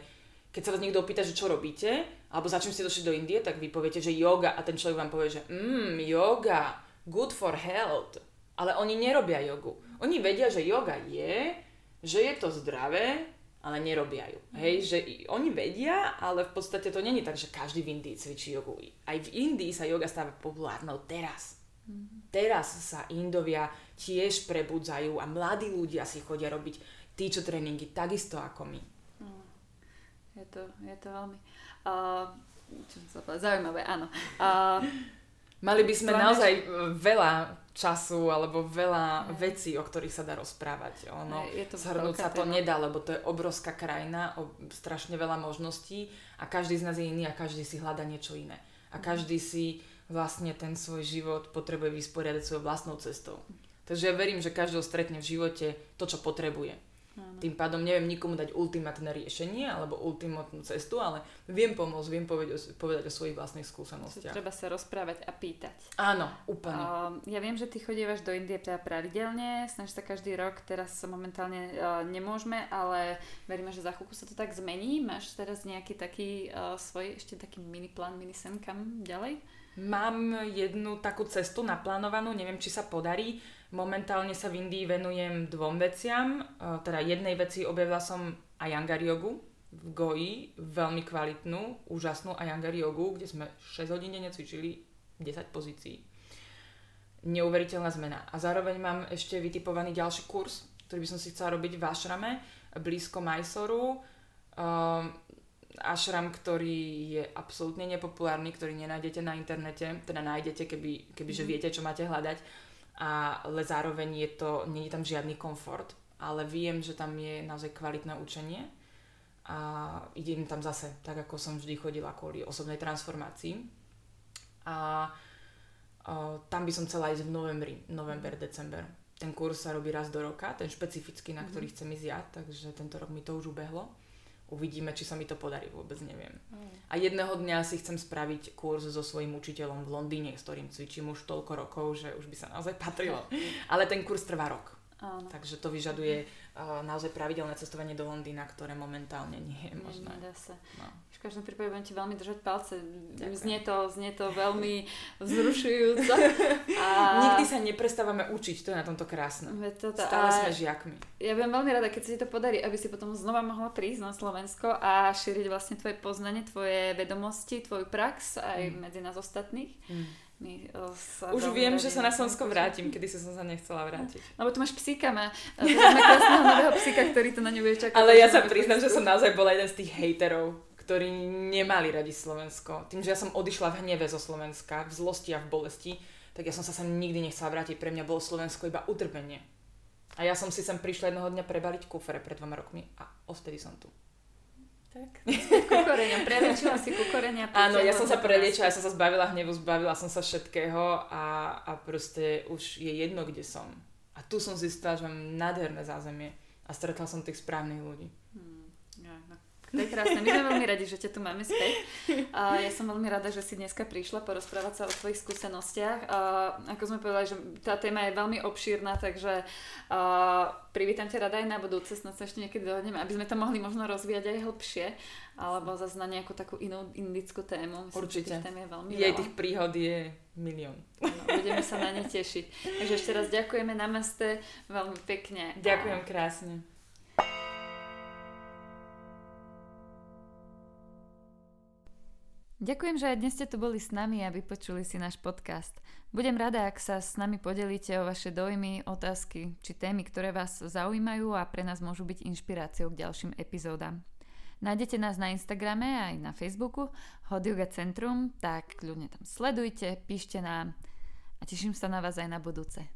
keď sa vás niekto opýta, že čo robíte, alebo za čím ste došli do Indie, tak vy poviete, že yoga a ten človek vám povie, že mm, yoga, good for health. Ale oni nerobia jogu. Oni vedia, že yoga je, že je to zdravé, ale nerobia ju. Hej, že oni vedia, ale v podstate to není tak, že každý v Indii cvičí jogu. Aj v Indii sa yoga stáva populárnou teraz. Teraz sa Indovia tiež prebudzajú a mladí ľudia si chodia robiť teacher tréningy takisto ako my. Mm. Je to, je to veľmi uh, čo sa zaujímavé, áno. Uh, Mali by sme naozaj veľa času alebo veľa je. vecí, o ktorých sa dá rozprávať. Ono, je to zhrnúť sa to nedá, lebo to je obrovská krajina, o, strašne veľa možností a každý z nás je iný a každý si hľada niečo iné. A každý si vlastne ten svoj život potrebuje vysporiadať svojou vlastnou cestou. Takže ja verím, že každého stretne v živote to, čo potrebuje. Áno. Tým pádom neviem nikomu dať ultimátne riešenie alebo ultimátnu cestu, ale viem pomôcť, viem povedať o, povedať o svojich vlastných skúsenostiach. Treba sa rozprávať a pýtať. Áno, úplne. Uh, ja viem, že ty chodívaš do Indie teda pravidelne, snažíš sa každý rok, teraz sa momentálne uh, nemôžeme, ale veríme, že za chvíľku sa to tak zmení. Máš teraz nejaký taký uh, svoj, ešte taký mini plán, mini sen kam ďalej? Mám jednu takú cestu naplánovanú, neviem, či sa podarí. Momentálne sa v Indii venujem dvom veciam. E, teda jednej veci objavila som Ayangar jogu, v Goji, veľmi kvalitnú, úžasnú Ayangar jogu, kde sme 6 hodín denne cvičili 10 pozícií. Neuveriteľná zmena. A zároveň mám ešte vytipovaný ďalší kurz, ktorý by som si chcela robiť v Ašrame, blízko Majsoru. Ašram, ktorý je absolútne nepopulárny, ktorý nenájdete na internete, teda nájdete, keby, keby že mhm. viete, čo máte hľadať, ale zároveň je to, nie je tam žiadny komfort, ale viem, že tam je naozaj kvalitné učenie a idem tam zase, tak ako som vždy chodila kvôli osobnej transformácii. A o, tam by som chcela ísť v novembri, november, december. Ten kurz sa robí raz do roka, ten špecifický, na ktorý mhm. chcem ísť ja, takže tento rok mi to už ubehlo uvidíme, či sa mi to podarí, vôbec neviem. Mm. A jedného dňa si chcem spraviť kurz so svojím učiteľom v Londýne, s ktorým cvičím už toľko rokov, že už by sa naozaj patrilo. Ale ten kurz trvá rok. Áno. Takže to vyžaduje uh, naozaj pravidelné cestovanie do Londýna, ktoré momentálne nie je možné. Nedá sa. No. V každom prípade budem ti veľmi držať palce. Znie to, znie to veľmi vzrušujúco. A... Nikdy sa neprestávame učiť, to je na tomto krásne. Toto, Stále a... sme žiakmi. Ja budem veľmi rada, keď sa ti to podarí, aby si potom znova mohla prísť na Slovensko a šíriť vlastne tvoje poznanie, tvoje vedomosti, tvoju prax aj mm. medzi nás ostatných. Mm my eh, sa Už viem, že sa na Slovensko vrátim, kedy som sa nechcela vrátiť. Lebo tu máš psíka, má, eh, máme krásneho nového psíka, ktorý to na ňu bude čakať. Ale ja sa priznám, že som naozaj bola jeden z tých hejterov, ktorí nemali radi Slovensko. Tým, že ja som odišla v hneve zo Slovenska, v zlosti a v bolesti, tak ja som sa sem nikdy nechcela vrátiť. Pre mňa bolo Slovensko iba utrpenie. A ja som si sem prišla jedného dňa prebaliť kufere pred dvoma rokmi a odtedy som tu. Tak, kukoreňom. Preliečila si kukorenia. Áno, ja som sa preliečila, ja som sa zbavila hnevu, zbavila som sa všetkého a, a proste už je jedno, kde som. A tu som zistila, že mám nádherné zázemie a stretla som tých správnych ľudí. To je krásne. My sme veľmi radi, že ťa tu máme späť. A ja som veľmi rada, že si dneska prišla porozprávať sa o tvojich skúsenostiach. A ako sme povedali, že tá téma je veľmi obšírna, takže privítam ťa rada aj na budúce, snad sa ešte niekedy dohodneme, aby sme to mohli možno rozvíjať aj hlbšie, alebo zase na nejakú takú inú indickú tému. Myslím, Určite. Tém je veľmi Jej tých príhod je milión. No, budeme sa na ne tešiť. Takže ešte raz ďakujeme, namaste, veľmi pekne. Ďakujem krásne. Ďakujem, že aj dnes ste tu boli s nami a vypočuli si náš podcast. Budem rada, ak sa s nami podelíte o vaše dojmy, otázky či témy, ktoré vás zaujímajú a pre nás môžu byť inšpiráciou k ďalším epizódam. Nájdete nás na Instagrame aj na Facebooku Hot Yoga Centrum, tak ľudne tam sledujte, píšte nám a teším sa na vás aj na budúce.